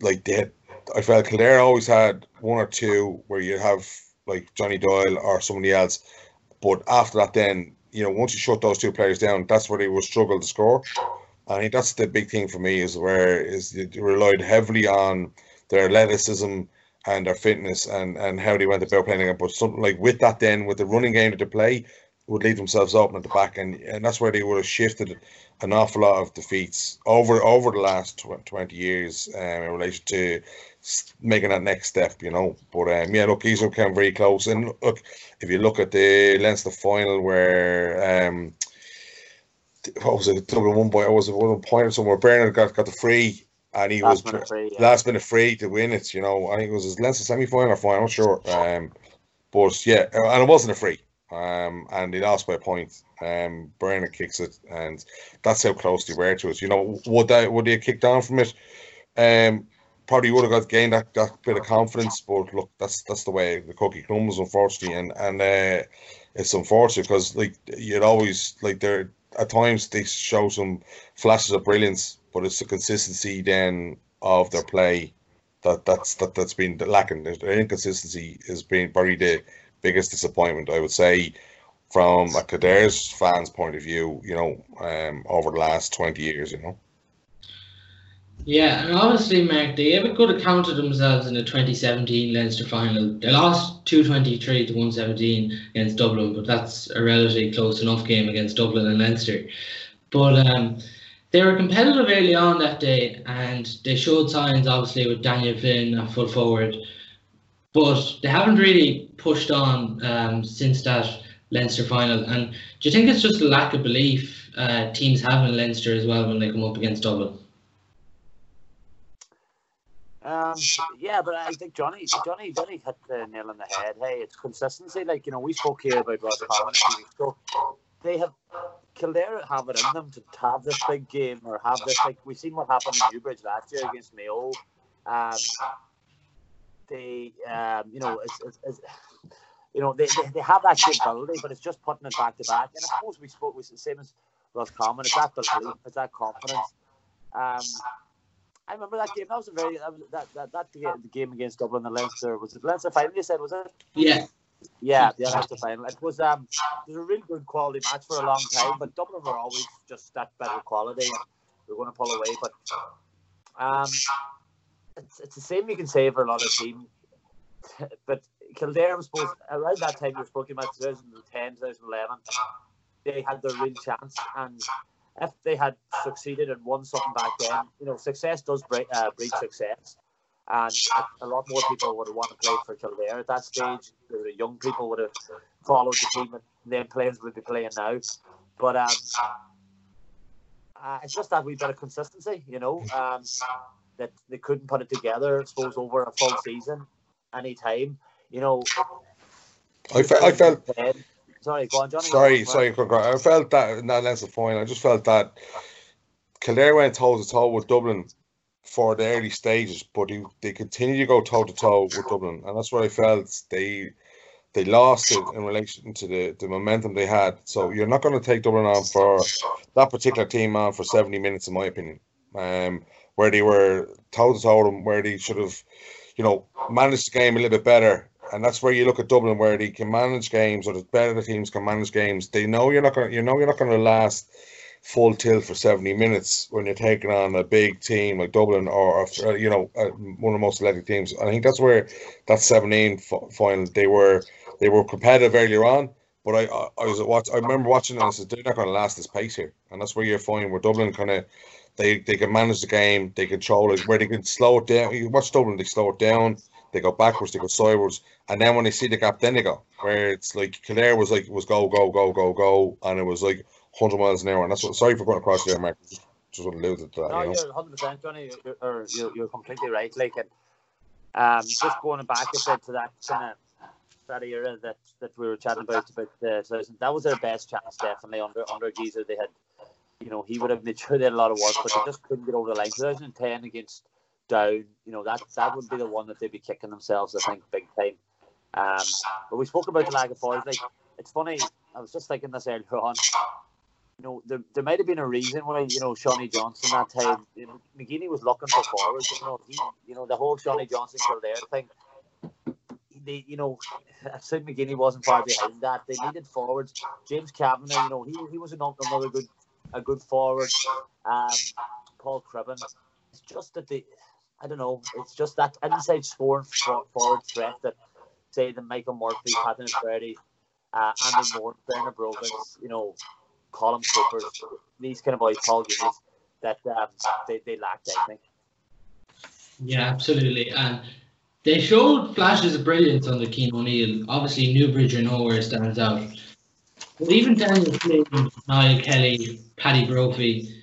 like they, had, I felt Kildare always had one or two where you have like Johnny Doyle or somebody else. But after that, then you know, once you shut those two players down, that's where they will struggle to score. I think that's the big thing for me is where is relied heavily on their athleticism and their fitness and and how they went about playing it. But something like with that, then with the running game that they play, would leave themselves open at the back, and, and that's where they would have shifted an awful lot of defeats over over the last tw- 20 years um, in relation to making that next step, you know. But um, yeah, look, he's came very close. And look, if you look at the Leinster final where um, what was it? Dublin one point. I was one point somewhere. Bernard got got the free, and he
Last
was
minute free, yeah.
last minute free to win it. You know, I think it was his Leinster semi final or final. I'm sure. Um, but yeah, and it wasn't a free. Um, and he lost by a point. Um, Bernard kicks it, and that's how close they were to it. You know, would that would they have kicked on from it? Um, probably would have got gained that, that bit of confidence. But look, that's that's the way the cookie crumbles, unfortunately, and and uh, it's unfortunate because like you'd always like there at times they show some flashes of brilliance, but it's the consistency then of their play that that's that that's been lacking. The inconsistency has been probably the biggest disappointment, I would say, from a Kildare's fans' point of view. You know, um, over the last twenty years, you know.
Yeah, and obviously, Mark, they ever could have counted themselves in the 2017 Leinster final. They lost 223 to 117 against Dublin, but that's a relatively close enough game against Dublin and Leinster. But um, they were competitive early on that day, and they showed signs, obviously, with Daniel at full forward. But they haven't really pushed on um, since that Leinster final. And do you think it's just a lack of belief uh, teams have in Leinster as well when they come up against Dublin?
Um, yeah, but I think Johnny, Johnny, Johnny hit the nail on the head. Hey, it's consistency. Like you know, we spoke here about few weeks ago. They have Kildare have it in them to have this big game or have this like we've seen what happened in Newbridge last year against Mayo. Um, they, um, you know, it's, it's, it's, you know, they, they, they have that capability, but it's just putting it back to back. And I suppose we spoke was the same as Roscommon. It's that belief, it's that confidence. Um, I remember that game. That was a very that that, that that the game against Dublin and Leinster was it Leinster final? You said was it?
Yeah.
Yeah, the Leinster final. It was um, it was a really good quality match for a long time, but Dublin were always just that better quality. And we are going to pull away, but um, it's, it's the same you can say for a lot of teams. But Kildare was supposed around that time you were speaking about 2010, 2011. They had their real chance, and if they had succeeded and won something back then, you know, success does breed, uh, breed success. And a lot more people would have wanted to play for Kildare at that stage. The young people would have followed the team, and then players would be playing now. But um, uh, it's just that wee bit of consistency, you know, um, that they couldn't put it together, I suppose, over a full season, any time. You know,
I, fe- I felt
Sorry, go on, Johnny.
Sorry, sorry, I felt that in that Leinster final. I just felt that Kildare went toe to toe with Dublin for the early stages, but he, they continue to go toe to toe with Dublin, and that's what I felt they they lost it in relation to the, the momentum they had. So you're not going to take Dublin on for that particular team on for 70 minutes, in my opinion. Um, where they were toe to toe them, where they should have, you know, managed the game a little bit better and that's where you look at Dublin, where they can manage games, or the better the teams can manage games. They know you're not going, you know, you're not going to last full tilt for seventy minutes when you're taking on a big team like Dublin, or, or you know, uh, one of the most athletic teams. I think that's where that seventeen final they were they were competitive earlier on. But I, I, I was watch. I remember watching and I said they're not going to last this pace here, and that's where you're finding where Dublin kind of they they can manage the game, they control it, where they can slow it down. You watch Dublin, they slow it down they go backwards, they go sideways, and then when they see the gap, then they go. Where it's like Kildare was like was go go go go go, and it was like hundred miles an hour, and that's what. Sorry for going across there, Mark. Just, just want to lose it to that.
No,
you know?
you're hundred percent, Johnny. You're, you're, you're, you're completely right. Like, and um, just going back a bit to that kind of that era that that we were chatting about about uh, 2000, that was their best chance, definitely under under Geezer. They had, you know, he would have made sure they had a lot of work, but they just couldn't get over the line. 2010 against down, you know, that that would be the one that they'd be kicking themselves, I think, big time. Um, but we spoke about the lack of forwards. Like, it's funny. I was just thinking this earlier on. You know, there, there might have been a reason why you know Seánie Johnston that time. You know, McGeeney was looking for forwards. You know, he, you know the whole Seánie Johnston Kildare thing. They, you know, I said McGeeney wasn't far behind that. They needed forwards. James Kavanagh, you know, he, he was another good a good forward. Um, Paul Cribbin. It's just that they I don't know. It's just that inside scoring forward threat that say the Michael Murphy, Paddy Bradley, uh, Andy Moore, Bernard Brogan, you know, Colin Cooper, these kind of Paul that um, they, they lacked, I think.
Yeah, absolutely. And they showed flashes of brilliance under Cian O'Neill. Obviously, Newbridge or nowhere stands out. But even Daniel Flynn, Niall Kelly, Paddy Brophy,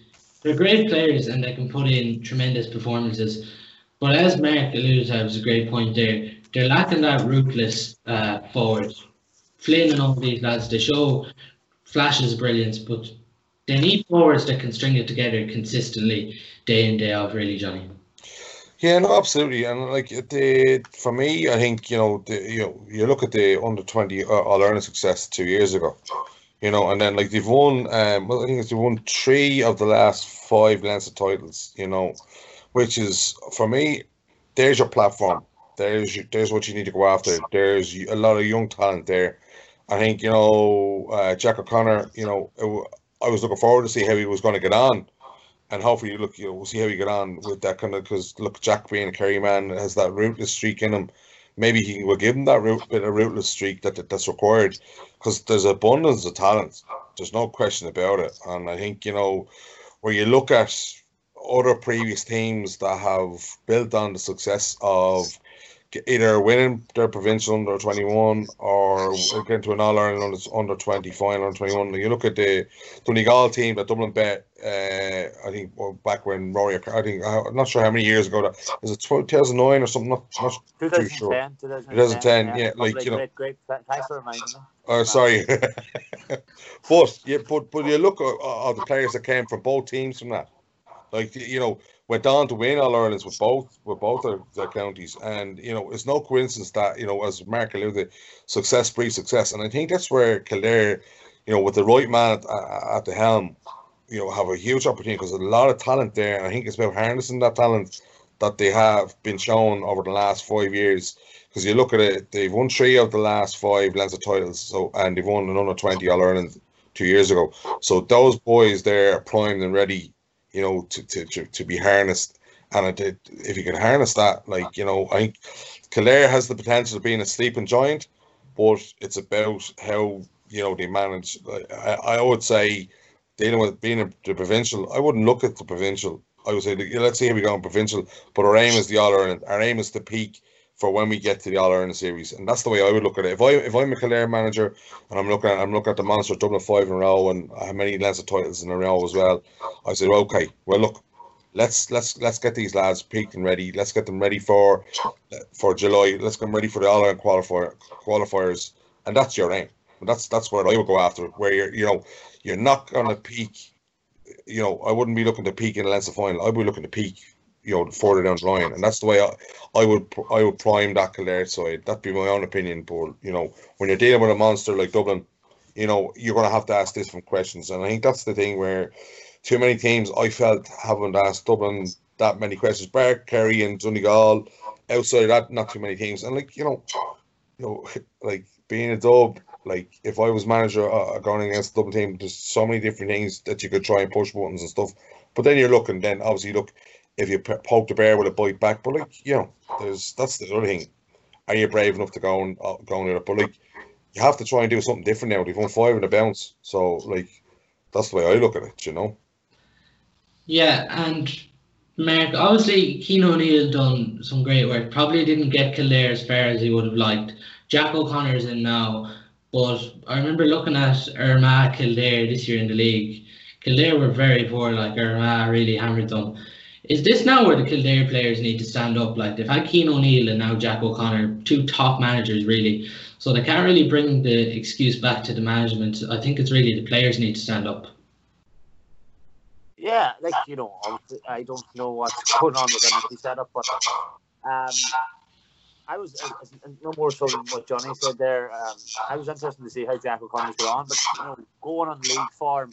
they're great players and they can put in tremendous performances. But as Mark alluded to, it was a great point there. They're lacking that ruthless uh, forward. Flynn and all these lads, they show flashes of brilliance, but they need forwards that can string it together consistently day in, day out, really, Johnny.
Yeah, no, absolutely, and like the for me, I think you know the you know you look at the under twenty uh, All Ireland success two years ago, you know, and then like they've won, um, well, I think they've won three of the last five Leinster titles, you know, which is for me, there's your platform, there's your, there's what you need to go after. There's a lot of young talent there. I think you know uh, Jack O'Connor, you know, I was looking forward to see how he was going to get on and hopefully look, you know, we'll see how he get on with that kind of because look, Jack being a Kerry man has that rootless streak in him. Maybe he will give him that root, bit of rootless streak that, that that's required because there's abundance of talent. There's no question about it, and I think you know where you look at other previous teams that have built on the success of either winning their provincial under 21 or getting to an All Ireland under, under 20 final under 21. You look at the Donegal team that Dublin bet, uh, I think well, back when Rory, I think, I'm not sure how many years ago that is it 2009 or something, not, not
2010,
too sure.
2010,
2010, yeah,
yeah
like, you know.
Great, great. Thanks for reminding me.
Oh, sorry. but yeah, but but you look at, at the players that came from both teams from that, like you know, went on to win All Irelands with both with both their, their counties, and you know it's no coincidence that you know as Mark alluded, success breeds success, and I think that's where Kildare, you know, with the right man at, at the helm, you know, have a huge opportunity because a lot of talent there, and I think it's about harnessing that talent that they have been shown over the last five years. Because you look at it, they've won three of the last five Leinster titles, so and they've won another twenty All Ireland two years ago. So those boys there are primed and ready you know, to, to, to, to be harnessed. And it, if you can harness that, like, you know, I think Kildare has the potential of being a sleeping giant, but it's about how, you know, they manage. I, I would say dealing with being a, the provincial, I wouldn't look at the provincial. I would say, let's see how we go in provincial, but our aim is the All Ireland. Our aim is to peak for when we get to the All Ireland series, and that's the way I would look at it. If I if I'm a Kildare manager and I'm looking at I'm looking at the monster Dublin five in a row and how many Leinster titles in a row as well, I said, okay, well look, let's let's let's get these lads peaked and ready. Let's get them ready for for July. Let's get them ready for the All Ireland qualifier qualifiers, and that's your aim. And that's that's where I would go after. Where you're you know you're not gonna peak. You know, I wouldn't be looking to peak in the Leinster final. I'd be looking to peak you know further down the line, and that's the way I, I would I would prime that Kildare side. That'd be my own opinion, but you know when you're dealing with a monster like Dublin, you know you're going to have to ask different questions, and I think that's the thing where too many teams I felt haven't asked Dublin that many questions. Bar Kerry and Donegal, outside of that, not too many teams, and like you know, you know, like being a dub. Like if I was manager uh, going against the Dublin team, there's so many different things that you could try and push buttons and stuff. But then you're looking, then obviously look, if you poke the bear, with a bite back? But like you know, there's that's the other thing. Are you brave enough to go and uh, go in it? But like you have to try and do something different now. They've won five in a bounce, so like that's the way I look at it. You know.
Yeah, and Mark, obviously Cian O'Neill done some great work. Probably didn't get Kildare as far as he would have liked. Jack O'Connor's in now, but I remember looking at Armagh Kildare this year in the league. Kildare were very poor, like Armagh really hammered them. Is this now where the Kildare players need to stand up? Like they've had Cian O'Neill and now Jack O'Connor, two top managers really. So they can't really bring the excuse back to the management. I think it's really the players need to stand up.
Yeah, like you know, I don't know what's going on with the setup, but um, I was uh, no more so than what Johnny said there. Um, I was interested to see how Jack O'Connor's going on, but you know, going on league form,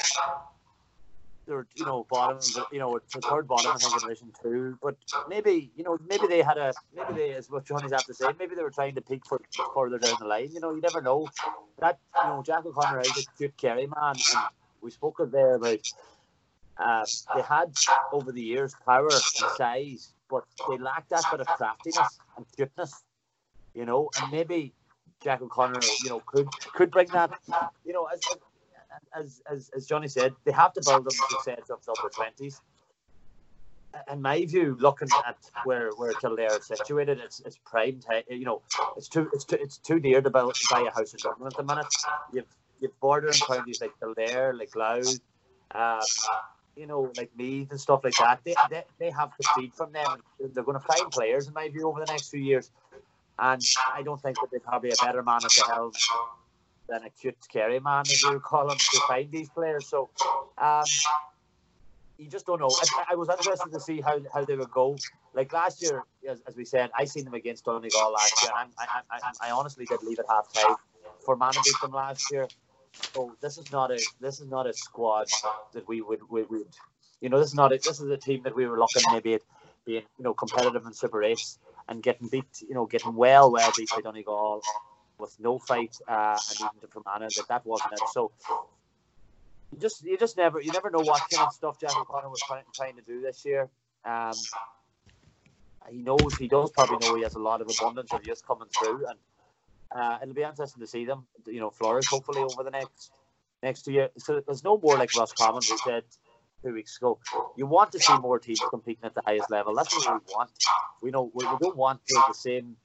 they're you know bottom, you know, third bottom I think in Division Two. But maybe you know maybe they had a maybe they as what Johnny's have to say. Maybe they were trying to peak for further down the line. You know, you never know. That you know Jack O'Connor is a cute Kerry man, and we spoke of there about. Uh, they had over the years power and size, but they lacked that bit of craftiness and cuteness, you know. And maybe Jack O'Connor, you know, could could bring that. You know, as as as, as Johnny said, they have to build them success of the upper twenties. In my view, looking at where where Kildare is situated, it's it's prime time. You know, it's too it's too it's too dear to buy, buy a house in Dublin at the minute. You've you've bordering counties like Kildare, like Louth, um, you know, like Meath and stuff like that. They, they, they have to feed from them. They're going to find players, in my view, over the next few years. And I don't think that they probably a better man at the helm than a cute, scary man, as you call him, to find these players. So um, you just don't know. I, I, was interested to see how, how they would go. Like last year, as, as we said, I seen them against Donegal last year. And I, I, I, I honestly did leave at half time for Man beat them last year. So this is not a this is not a squad that we would we would you know this is not a, this is a team that we were looking maybe at being you know competitive in Super Race and getting beat you know getting well well beat by Donegal with no fight uh, and even to Fermanagh that that wasn't it. So you just you just never you never know what kind of stuff Jack O'Connor was trying, trying to do this year. Um, he knows he does probably know he has a lot of abundance of just coming through and uh, it'll be interesting to see them, you know, flourish hopefully over the next next two years. So there's no more like Roscommon we said two weeks ago. You want to see more teams competing at the highest level. That's what we want. We know we, we don't want the same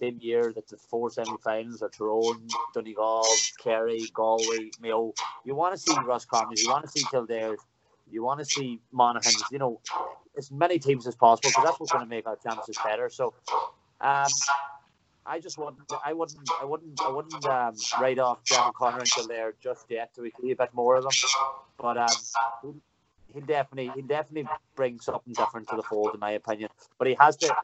same year that the four semi-finals are Tyrone, Donegal, Kerry, Galway, Mayo. You want to see Roscommon. You want to see Kildare. You want to see Monaghan's. You know, as many teams as possible because that's what's going to make our chances better. So. Um, I just wouldn't. I wouldn't. I wouldn't. I wouldn't um, write off John Connor until there just yet, so we see a bit more of them. But um, he'll definitely, he'll definitely bring something different to the fold, in my opinion. But he has to,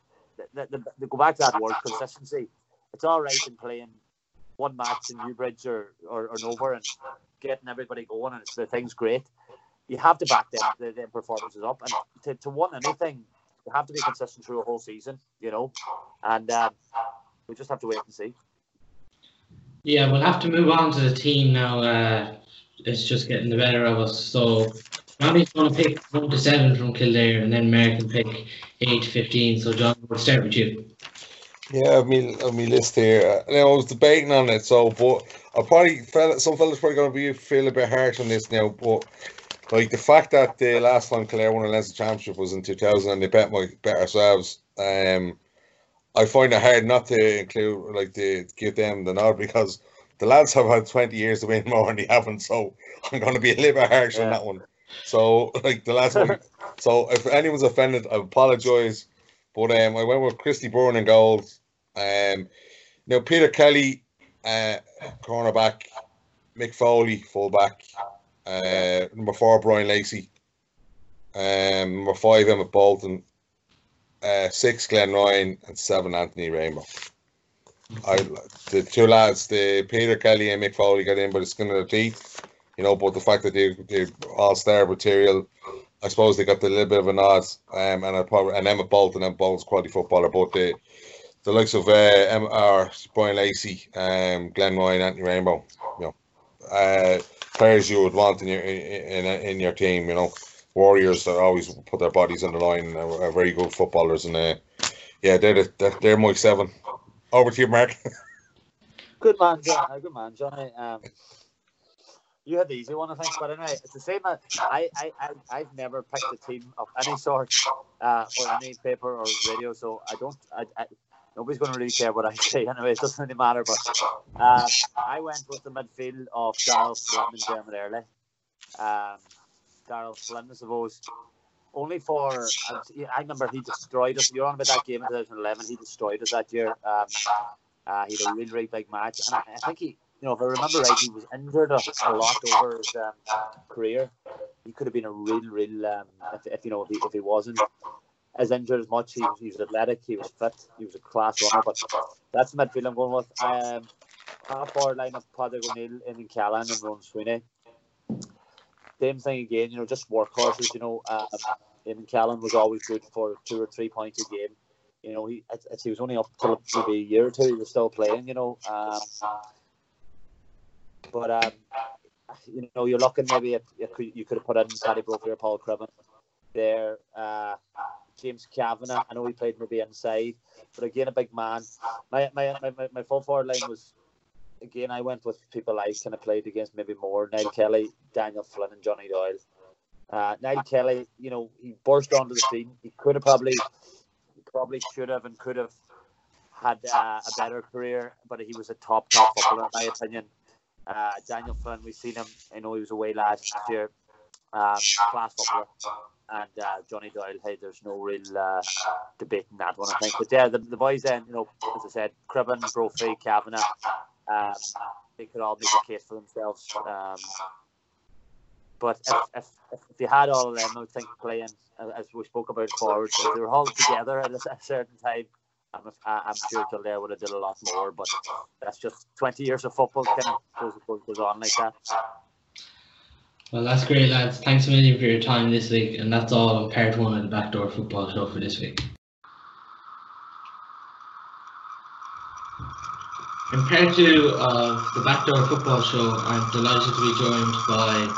the, the, the, go back to that word consistency. It's all right in playing one match in Newbridge or or, or Nova and getting everybody going, and it's the thing's great. You have to back them, the, the performances up, and to, to win anything, you have to be consistent through a whole season, you know. And um, we just have to wait and see.
Yeah, we'll have to move on to the team now. Uh, it's just getting the better of us. So Johnny's going to pick one to seven from Kildare, and then Mark can pick eight to fifteen. So John, we'll start with you.
Yeah, I mean, I mean, list here. Uh, I was debating on it, so but I probably felt some fellas probably going to be feel a bit harsh on this now, but like the fact that the last time Clare won a Leinster Championship was in 2000 and they bet my bet ourselves. Um, I find it hard not to include, like, to give them the nod because the lads have had 20 years to win more and they haven't. So I'm going to be a little bit harsh yeah. on that one. So, like, the last one. So, if anyone's offended, I apologise. But um, I went with Christy Byrne in goals. Um, now, Peter Kelly, uh, cornerback. Mick Foley, fullback. Uh, number four, Brian Lacey. Um, number five, Emmet Bolton uh, six Glenn Ryan, and seven Anthony Rainbow. I the two lads, the Peter Kelly and Mick Foley got in by the skin of their teeth, you know. But the fact that they they all star material, I suppose they got a little bit of a nod. Um, and I probably and Emmet Bolton and Bolton's quality footballer, but the the likes of uh, Emmet, Brian Lacey, um, Glenn Ryan, Anthony Rainbow, you know, uh, players you would want in your in, in, in your team, you know. Warriors that always put their bodies on the line are, are very good footballers, and uh, yeah, they're, the, they're they're my seven. Over to you, Mark.
good man, John. Uh, good man, Johnny. Um, you had the easy one, I think, but anyway, it's the same. I, I, I, I've never picked a team of any sort uh, for any paper or radio, so I don't. I, I, nobody's going to really care what I say anyway. It doesn't really matter. But uh, I went with the midfield of Charles Flynn and Dermot Earley. Um, Daryl Flynn, I suppose. Only for, I remember he destroyed us. You're on about that game in 2011. He destroyed us that year. Um, uh, he had a really, really big match. And I, I, think he, you know, if I remember right, he was injured a, lot over his um, career. He could have been a real, real, um, if, if, you know, if he, if he wasn't as injured as much, he, he was athletic, he was fit, he was a class runner. But that's the midfield I'm going with. Um, half forward line of Padraig O'Neill, in Callaghan, and Ron Sweeney same thing again, you know, just workhorses. You know, um, Eamon Callaghan was always good for two or three points a game. You know, he he was only up till maybe a year or two. He was still playing. You know, um, but um, you know, you're looking maybe at you could have put in Paddy Brophy or Paul Cribbin there. Uh, James Kavanagh, I know he played maybe inside, but again a big man. My my my, my full forward line was again, I went with people I kind of played against maybe more Niall Kelly, Daniel Flynn, and Johnny Doyle. Uh, Kelly, you know, he burst onto the scene. He could have probably, probably should have and could have had uh, a better career, but he was a top, top footballer in my opinion. Uh, Daniel Flynn, we've seen him. I know he was away last year. Um, class footballer. And uh, Johnny Doyle, hey, there's no real uh, debate in that one, I think. But yeah, the, the boys then, you know, as I said, Cribbin, Brophy, Kavanagh, um, they could all make a case for themselves. Um, but if, if, if they had all of them, I would think playing, as we spoke about forwards, if they were all together at a, a certain time, I'm, I'm sure Kildare would have did a lot more. But that's just 20 years of football goes, goes on like that.
Well, that's great, lads. Thanks a million for your time this week, and that's all on part one of the Backdoor Football Show for this week. In part two of the Backdoor Football Show, I'm delighted to be joined by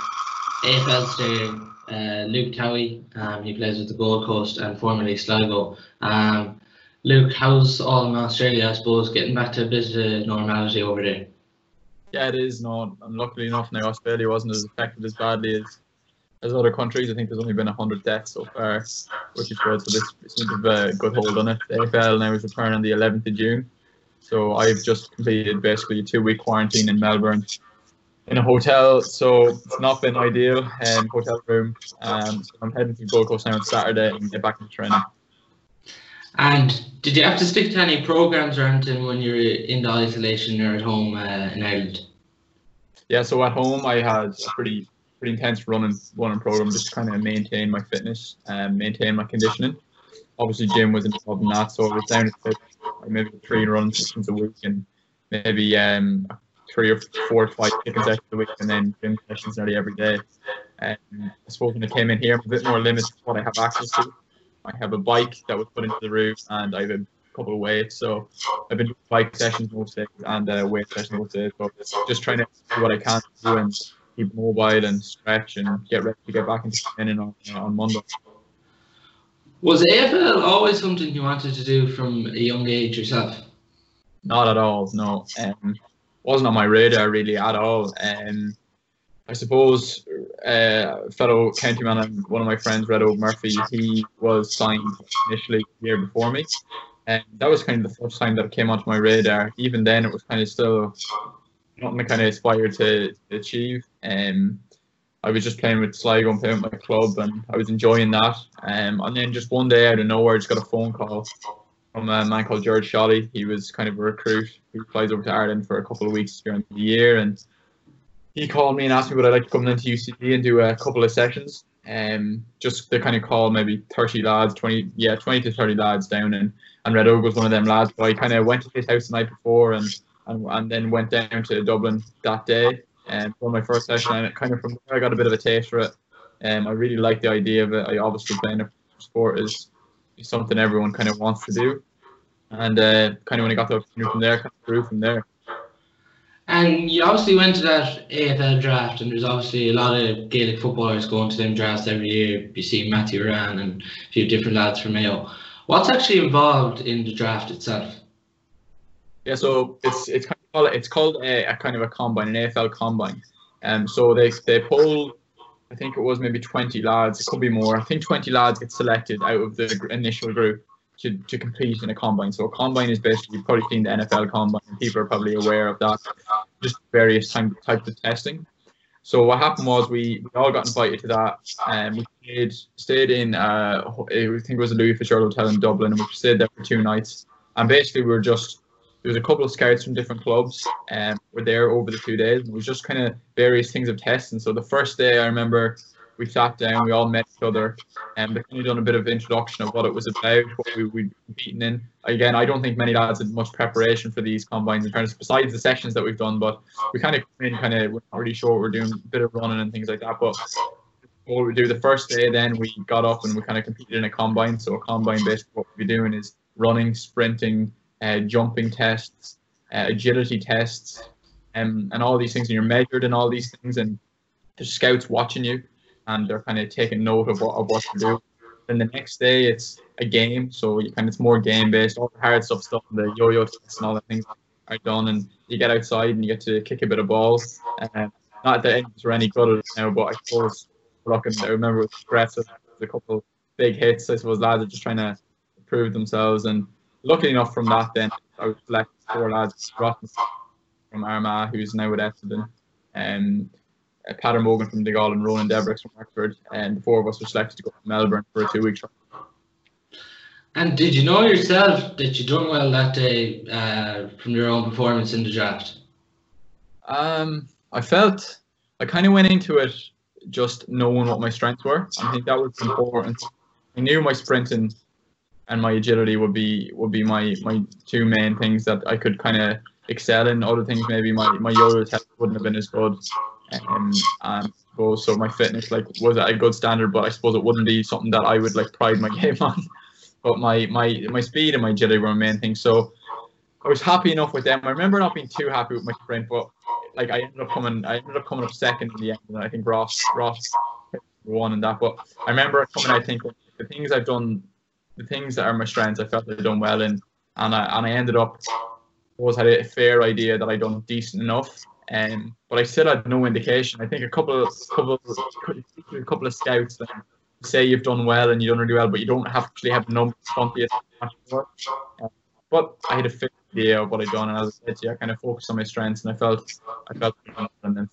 AFL star uh, Luke Towey. Um, he plays with the Gold Coast and formerly Sligo. Um, Luke, how's all in Australia, I suppose, getting back to a bit of normality over there?
Yeah, it is. No, and luckily enough, now Australia wasn't as affected as badly as as other countries. I think there's only been hundred deaths so far, which is good. So this seems to have a good hold on it. The AFL now is returning on the 11th of June. So I've just completed basically a two-week quarantine in Melbourne in a hotel. So it's not been ideal. Um, hotel room. Um, so I'm heading to Gold Coast now on Saturday and get back into training.
And did you have to stick to any programs or anything when you're in the isolation or at home uh, in Ireland?
Yeah, so at home I had a pretty pretty intense running running program just to kind of maintain my fitness and maintain my conditioning. Obviously, gym was involved in that, so I was down to maybe three run sessions a week and maybe um, three or four or five kicking sessions a week, and then gym sessions nearly every day. And I suppose when I came in here, I'm a bit more limited to what I have access to. I have a bike that was put into the roof, and I have a couple of weights. So I've been doing bike sessions most days and uh, weight sessions most days. So just trying to do what I can do and keep mobile and stretch and get ready to get back into training on, uh, on Monday.
Was AFL always something you wanted to do from a young age yourself?
Not at all. No, um, wasn't on my radar really at all. Um, I suppose uh, fellow county man and one of my friends, Red Óg Murphy, he was signed initially the year before me. And that was kind of the first time that it came onto my radar. Even then, it was kind of still nothing I kind of aspired to, achieve. Um, I was just playing with Sligo and playing with my club, and I was enjoying that. Um, and then just one day out of nowhere, I just got a phone call from a man called George Shawley. He was kind of a recruit. He flies over to Ireland for a couple of weeks during the year, and he called me and asked me would I like to come into UCD and do a couple of sessions. Um, just to kind of call maybe 30 lads, 20, yeah, 20 to 30 lads down, and and Red Óg was one of them lads. But I kind of went to his house the night before, and and, and then went down to Dublin that day and for my first session. And kind of from there, I got a bit of a taste for it. Um, I really like the idea of it. I obviously playing a sport is, is something everyone kind of wants to do, and uh, kind of when I got the opportunity from there, kind of grew from there.
And you obviously went to that AFL draft, and there's obviously a lot of Gaelic footballers going to them drafts every year. You see Matthew Moran and a few different lads from Mayo. What's actually involved in the draft itself?
Yeah, so it's it's kind of called, it's called a, a kind of a combine, an AFL combine. Um, so they they pull, I think it was maybe 20 lads. It could be more. I think 20 lads get selected out of the initial group to, to compete in a combine. So a combine is basically you've probably seen the NFL combine, and people are probably aware of that. Just various time, types of testing. So what happened was we, we all got invited to that, and we stayed stayed in uh, I think it was a Louis Fitzgerald hotel in Dublin, and we stayed there for two nights. And basically we were just there was a couple of scouts from different clubs, and um, were there over the two days. It was just kind of various things of testing. So the first day I remember we sat down, we all met each other, and we kind of done a bit of introduction of what it was about, what we be beaten in. Again, I don't think many lads had much preparation for these combines in terms, of besides the sessions that we've done, but we kind of come in, kind of, we're not really sure what we're doing, a bit of running and things like that. But what we do the first day, then we got up and we kind of competed in a combine. So a combine, basically, what we'll be doing is running, sprinting, uh, jumping tests, uh, agility tests, um, and all these things. And you're measured in all these things, and there's scouts watching you and they're kind of taking note of what, of what to do. Then the next day it's a game, so you kind of it's more game based. All the hard stuff, stuff, the yo-yo tests and all the things. are done, and you get outside and you get to kick a bit of balls. Um, not that were any good now, but I suppose looking, I remember with aggressive, a couple big hits. I suppose lads are just trying to prove themselves, and lucky enough from that, then I was selected four lads, from Armagh, who's now with Essendon, um, uh, Peadar Mogan from Donegal and Ronan Debricks from Wexford, and the four of us were selected to go to Melbourne for a two-week trial.
And did you know yourself that you done well that day uh, from your own performance in the draft?
Um, I felt I kind of went into it just knowing what my strengths were. I think that was important. I knew my sprinting and my agility would be would be my my two main things that I could kind of excel in. Other things maybe my my yo test wouldn't have been as good. Um, and suppose so my fitness like was at a good standard, but I suppose it wouldn't be something that I would like pride my game on. But my my my speed and my agility were my main thing. So I was happy enough with them. I remember not being too happy with my sprint, but like I ended up coming I ended up coming up second in the end, and I think Ross Ross won in that. But I remember coming. I think the things I've done, the things that are my strengths, I felt I'd done well in, and I and I ended up was had a fair idea that I'd done decent enough. Um, but I still had no indication. I think a couple of couple a couple of scouts that say you've done well and you've done really well, but you don't actually have numbers. Uh, but I had a fair idea of what I'd done, and as I said you, I kind of focused on my strengths, and I felt I felt confident.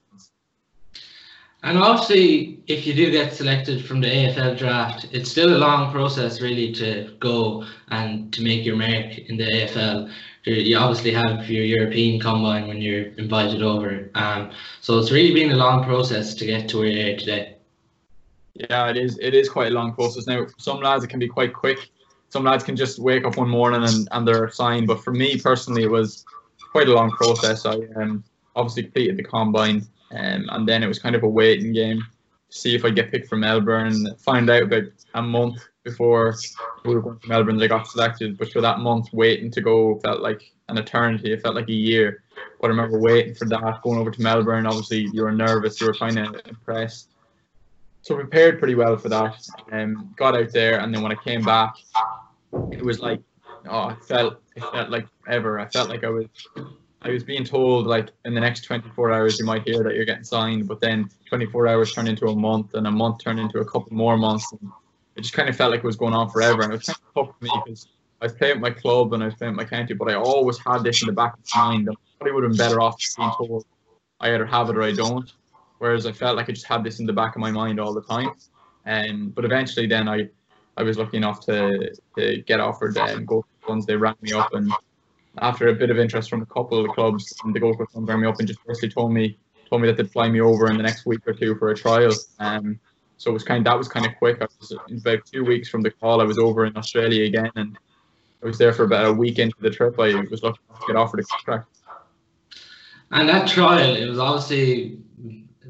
And obviously, if you do get selected from the AFL draft, it's still a long process really to go and to make your mark in the AFL. You obviously have your European combine when you're invited over. Um, so it's really been a long process to get to where you're today.
Yeah, it is. It is quite a long process. Now, some lads, it can be quite quick. Some lads can just wake up one morning and, and they're signed. But for me personally, it was quite a long process. I um, obviously completed the combine, um, and then it was kind of a waiting game to see if I get picked for Melbourne. Find out about a month before we were going to Melbourne I got selected. But for that month waiting to go felt like an eternity. It felt like a year. But I remember waiting for that, going over to Melbourne. Obviously, you were nervous. You were kind of impressed. So prepared pretty well for that. Um, got out there, and then when I came back, it was like, oh, it felt it felt like ever. I felt like I was I was being told like in the next 24 hours you might hear that you're getting signed, but then 24 hours turned into a month, and a month turned into a couple more months. And it just kind of felt like it was going on forever, and it was kind of tough for me because I was playing with my club and I was playing with my county, but I always had this in the back of my mind. I probably would have been better off being told I either have it or I don't. Whereas I felt like I just had this in the back of my mind all the time. Um, but eventually, then I, I was lucky enough to, to get offered and um, go. They rang me up, and after a bit of interest from a couple of the clubs, the Gold ones rang me up and just basically told me told me that they'd fly me over in the next week or two for a trial. Um, so it was kind that was kind of quick. I was in about two weeks from the call. I was over in Australia again, and I was there for about a week into the trip. I was lucky to get offered a contract.
And that trial, it was obviously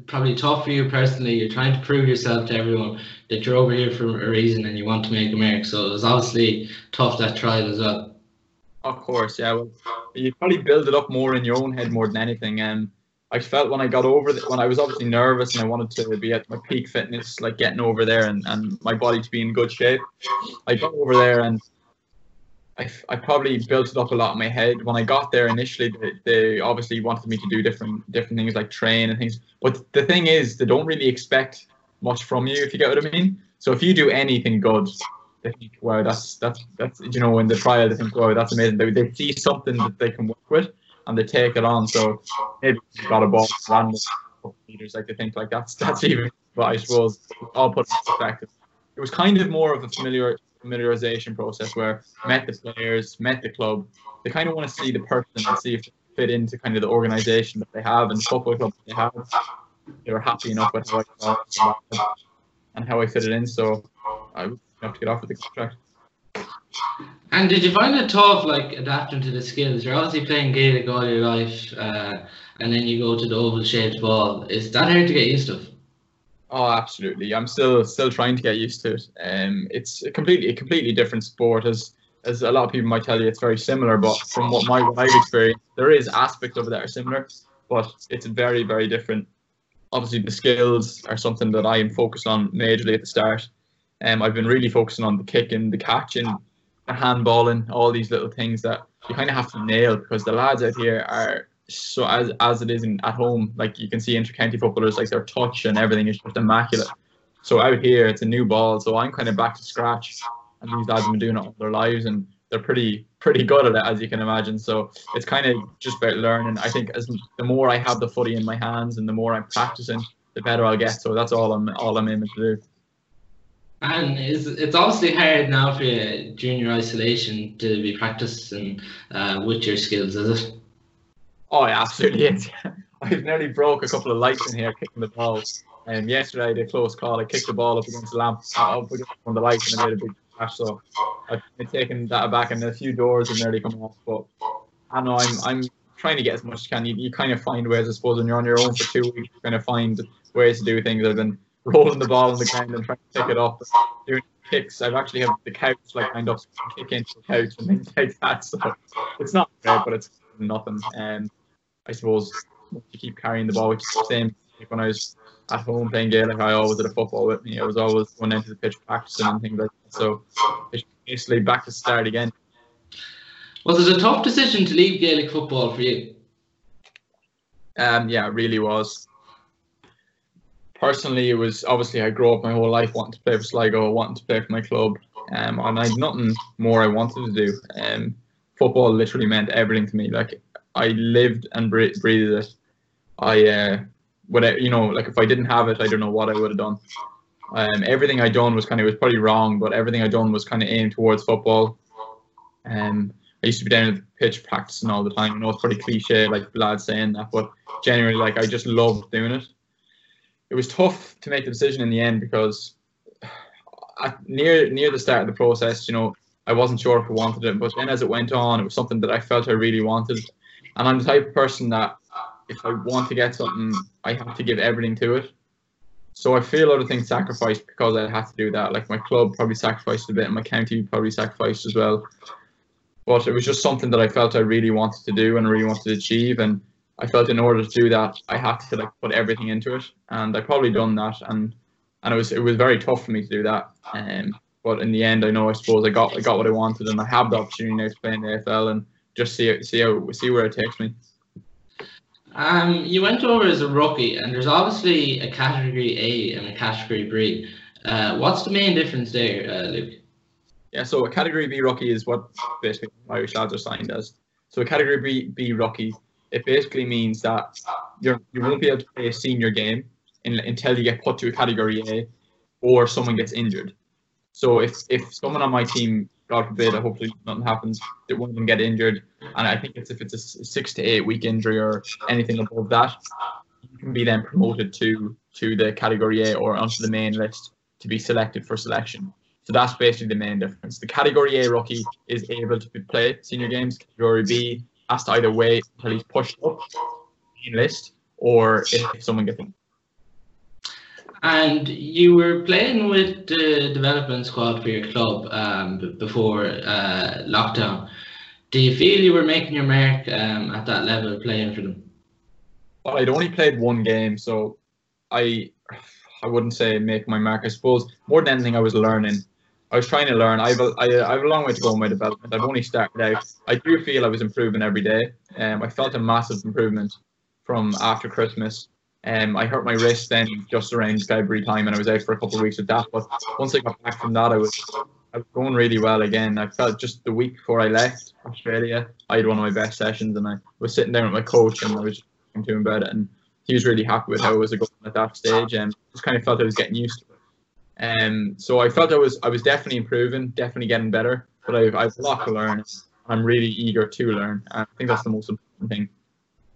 probably tough for you personally. You're trying to prove yourself to everyone that you're over here for a reason and you want to make a mark. So it was obviously tough that trial as well.
Of course, yeah. Well, you probably build it up more in your own head more than anything. And um, I felt when I got over the, when I was obviously nervous and I wanted to be at my peak fitness, like getting over there and, and my body to be in good shape. I got over there and I, I probably built it up a lot in my head. When I got there initially, they, they obviously wanted me to do different different things like train and things. But the thing is, they don't really expect much from you, if you get what I mean. So if you do anything good, think, wow, that's that's that's you know, in the trial, they think, wow, that's amazing. They, they see something that they can work with and they take it on. So maybe you got a ball random meters, like they think like that's that's even. But I suppose I'll put it in perspective. It was kind of more of a familiar familiarization process where met the players, met the club. They kind of want to see the person and see if they fit into kind of the organization that they have and the football club that they have. They were happy enough with how I and how I fit it in, so I enough to get off with the contract.
And did you find it tough, like adapting to the skills? You're obviously playing Gaelic all your life, uh, and then you go to the oval-shaped ball. Is that hard to get used to?
Oh, absolutely. I'm still still trying to get used to it. Um, it's a completely a completely different sport. As as a lot of people might tell you, it's very similar. But from what my what I've experienced, there is aspects of it that are similar, but it's very very different. Obviously, the skills are something that I am focused on majorly at the start. Um, I've been really focusing on the kicking, the catching. The handballing, all these little things that you kind of have to nail because the lads out here are so as as it is in, at home. Like you can see inter-county footballers, like their touch and everything is just immaculate. So out here, it's a new ball, so I'm kind of back to scratch, and these lads have been doing it all their lives, and they're pretty pretty good at it, as you can imagine. So it's kind of just about learning. I think as the more I have the footy in my hands, and the more I'm practicing, the better I'll get. So that's all I'm all I'm aiming to do.
And it's, it's obviously hard now for you, junior isolation to be practicing uh, with your skills, is it?
Oh, yeah, absolutely is. I've nearly broke a couple of lights in here kicking the ball. Um, yesterday I a close call. I kicked the ball up against the lamp, up against one of the lights, and I made a big crash. So I've taking that back, and a few doors have nearly come off. But I know I'm I'm trying to get as much as can. You, you kind of find ways, I suppose, when you're on your own for two weeks, you're going to find ways to do things. I've been rolling the ball on the ground and trying to pick it up, doing kicks. I've actually have the couch like lined up, kick into the couch and things like that. So it's not great, but it's nothing. And um, I suppose you keep carrying the ball, which is the same like when I was at home playing Gaelic, I always had a football with me. I was always going into the pitch practicing and things like that. So it's basically back to start again.
Was it a tough decision to leave Gaelic football for you?
Um, yeah, it really was. Personally, it was obviously I grew up my whole life wanting to play for Sligo, wanting to play for my club, um, and I had nothing more I wanted to do. Um, football literally meant everything to me. Like I lived and breathed it. I uh, whatever you know, like if I didn't have it, I don't know what I would have done. Um, everything I done was kind of was probably wrong, but everything I done was kind of aimed towards football. Um, I used to be down at the pitch practicing all the time. I know it's pretty cliche, like lads saying that, but generally, like I just loved doing it. It was tough to make the decision in the end because near near the start of the process, you know, I wasn't sure if I wanted it, but then as it went on, it was something that I felt I really wanted. And I'm the type of person that if I want to get something, I have to give everything to it. So I feel a lot of things sacrificed because I had to do that. Like my club probably sacrificed a bit, and my county probably sacrificed as well. But it was just something that I felt I really wanted to do and really wanted to achieve. And I felt in order to do that, I had to like put everything into it. And I probably done that. And and it was it was very tough for me to do that. Um, but in the end, I know I suppose I got I got what I wanted, and I have the opportunity now to play in the AFL and just see see how see where it takes me.
Um, you went over as a rookie, and there's obviously a category A and a category B. Uh, what's the main difference there, uh, Luke?
Yeah, so a category B rookie is what basically Irish lads are signed as. So a category B, B rookie, it basically means that you're you won't be able to play a senior game in, until you get put to a category A, or someone gets injured. So if if someone on my team God forbid, hopefully nothing happens, that one of them get injured. And I think it's if it's a six to eight week injury or anything above that, you can be then promoted to to the category A or onto the main list to be selected for selection. So that's basically the main difference. The category A rookie is able to play senior games. Category B has to either wait until he's pushed up the list or if someone gets injured.
And you were playing with the development squad for your club um, before uh, lockdown. Do you feel you were making your mark um, at that level playing for them?
Well, I'd only played one game, so I I wouldn't say make my mark. I suppose more than anything, I was learning. I was trying to learn. I have a, long way to go in my development. I've only started out. I do feel I was improving every day. Um, I felt a massive improvement from after Christmas. Um, I hurt my wrist then just around February time, and I was out for a couple of weeks with that. But once I got back from that, I was I was going really well again. I felt just the week before I left Australia, I had one of my best sessions, and I was sitting down with my coach, and I was talking to him about it, and he was really happy with how I was going at that stage, and just kind of felt I was getting used to. Um, so I felt I was I was definitely improving, definitely getting better, but I've I've a lot to learn. I'm really eager to learn. I think that's the most important thing.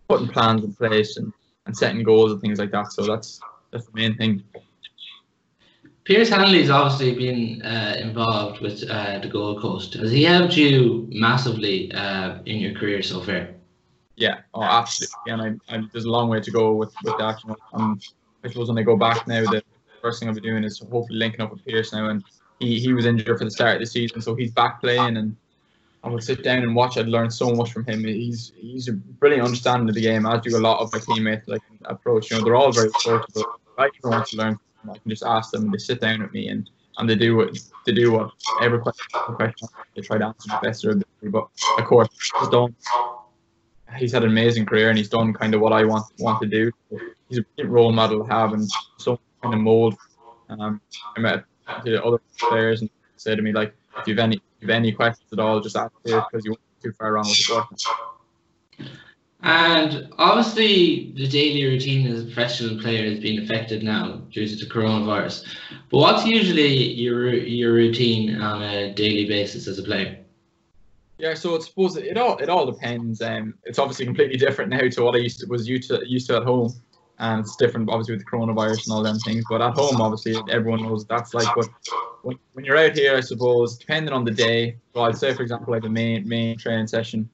Putting plans in place and and setting goals and things like that. So that's that's the main thing.
Pearce Hanley's obviously been uh, involved with uh, the Gold Coast. Has he helped you massively uh, in your career so far?
Yeah, oh, absolutely. And I, I, there's a long way to go with, with that. You know, um, I suppose when I go back now, the first thing I'll be doing is hopefully linking up with Pearce now. And he, he was injured for the start of the season, so he's back playing. And I would sit down and watch. I'd learn so much from him. He's he's a brilliant understanding of the game. As do a lot of my teammates. Like approach, you know, they're all very approachable. I want to learn, I can just ask them. They sit down with me, and and they do what they do what every question, question they try to answer the best of their ability. But of course, he's done. He's had an amazing career, and he's done kind of what I want want to do. He's a role model to have, and so kind of mold. Um, I met the other players and said to me like, if you've any if you've any questions at all, just ask it because you won't be too far wrong with the question.
And obviously, the daily routine as a professional player has been affected now due to the coronavirus. But what's usually your your routine on a daily basis as a player?
Yeah, so I suppose it all it all depends. Um, it's obviously completely different now to what I used to was used to used to at home, and it's different obviously with the coronavirus and all them things. But at home, obviously, everyone knows that's like. But when, when you're out here, I suppose depending on the day. So I'd say, for example, like a main main training session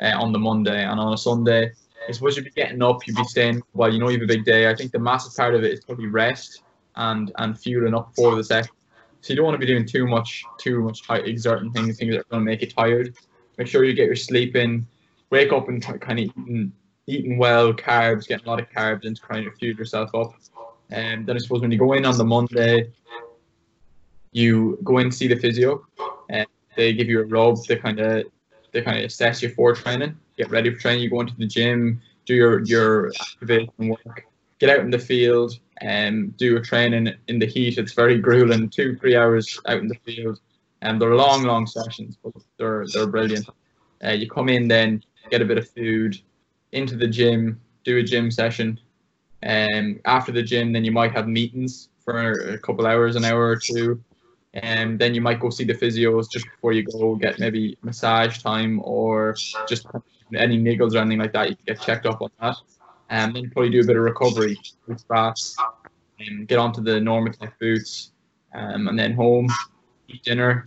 uh, on the Monday and on a Sunday. I suppose you'd be getting up, you'd be staying. Well, you know you have a big day. I think the massive part of it is probably rest and and fueling up for the set. So you don't want to be doing too much, too much exerting things, things that are going to make you tired. Make sure you get your sleep in. Wake up and t- kind of eating well, carbs, getting a lot of carbs in to kind of fuel yourself up. And then I suppose when you go in on the Monday, you go in to see the physio, and they give you a rub to kind of they kind of assess you for training, get ready for training. You go into the gym, do your your activation work, get out in the field, and do a training in the heat. It's very grueling, two three hours out in the field, and they're long long sessions, but they're they're brilliant. Uh, you come in then, get a bit of food, into the gym, do a gym session, and after the gym, then you might have meetings for a couple hours, an hour or two, and then you might go see the physios just before you go get maybe massage time or just any niggles or anything like that. You can get checked up on that, and then probably do a bit of recovery, baths, and get onto the NormaTec boots, um, and then home, eat dinner,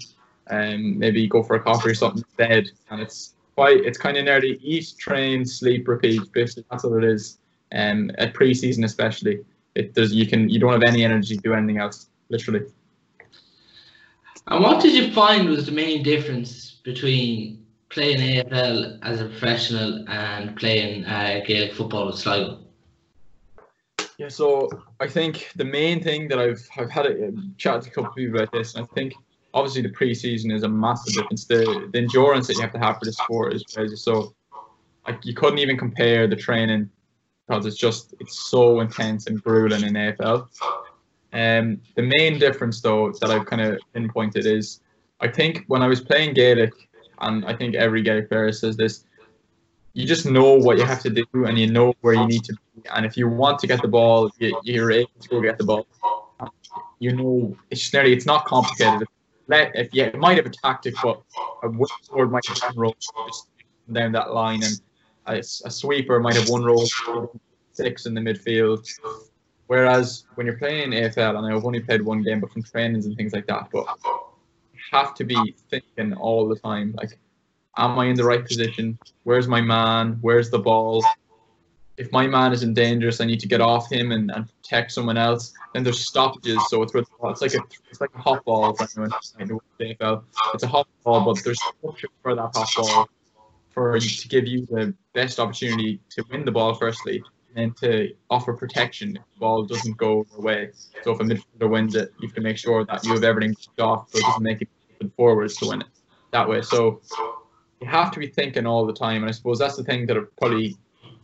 and maybe go for a coffee or something in bed, and it's quite it's kind of nearly eat, train, sleep, repeat. Basically, that's what it is. Um, at pre-season especially, it there's you can you don't have any energy to do anything else, literally.
And what did you find was the main difference between playing AFL as a professional and playing uh, Gaelic football with Sligo?
Yeah, so I think the main thing that I've I've had a chat to a couple of people about this, and I think obviously the preseason is a massive difference. The the endurance that you have to have for the sport is crazy. So like you couldn't even compare the training because it's just it's so intense and grueling in AFL. Um, the main difference though that I've kind of pinpointed is I think when I was playing Gaelic, and I think every Gaelic player says this, you just know what you have to do and you know where you need to be. And if you want to get the ball, you, you're able to go get the ball. You know, it's nearly it's not complicated. Let if yeah, it might have a tactic, but a forward might have one roll down that line, and a, a sweeper might have one roll, six in the midfield. Whereas when you're playing AFL, and I've only played one game, but from trainings and things like that, but have to be thinking all the time, like, am I in the right position? Where's my man? Where's the ball? If my man isn't dangerous, I need to get off him and, and protect someone else. Then there's stoppages, so it's it's like a it's like a hot ball. Who's AFL, it's a hot ball, but there's structure for that hot ball for to give you the best opportunity to win the ball firstly, and to offer protection if the ball doesn't go your way. So if a midfielder wins it, you have to make sure that you have everything off so it doesn't make it forwards to win it that way. So you have to be thinking all the time, and I suppose that's the thing that probably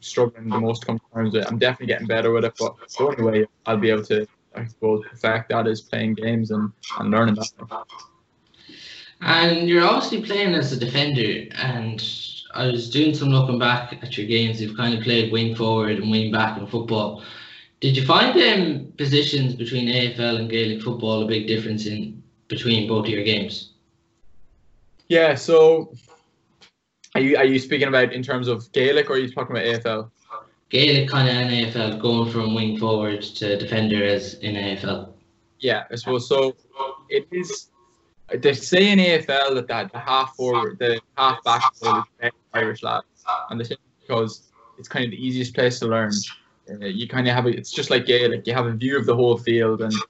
struggling the most comes terms with. I'm definitely getting better with it, but the only way I'll be able to, I suppose, perfect that is playing games and, and learning that.
And you're obviously playing as a defender, and I was doing some looking back at your games. You've kind of played wing forward and wing back in football. Did you find them positions between AFL and Gaelic football a big difference in between both of your games?
Yeah. So, are you are you speaking about in terms of Gaelic, or are you talking about AFL?
Gaelic kind of and AFL, going from wing forward to defender as in AFL.
Yeah, I suppose so. It is they say in AFL that, that the half forward, the half back is Irish lads, and they say because it's kind of the easiest place to learn. Uh, you kind of have a, it's just like Gaelic. You have a view of the whole field, and you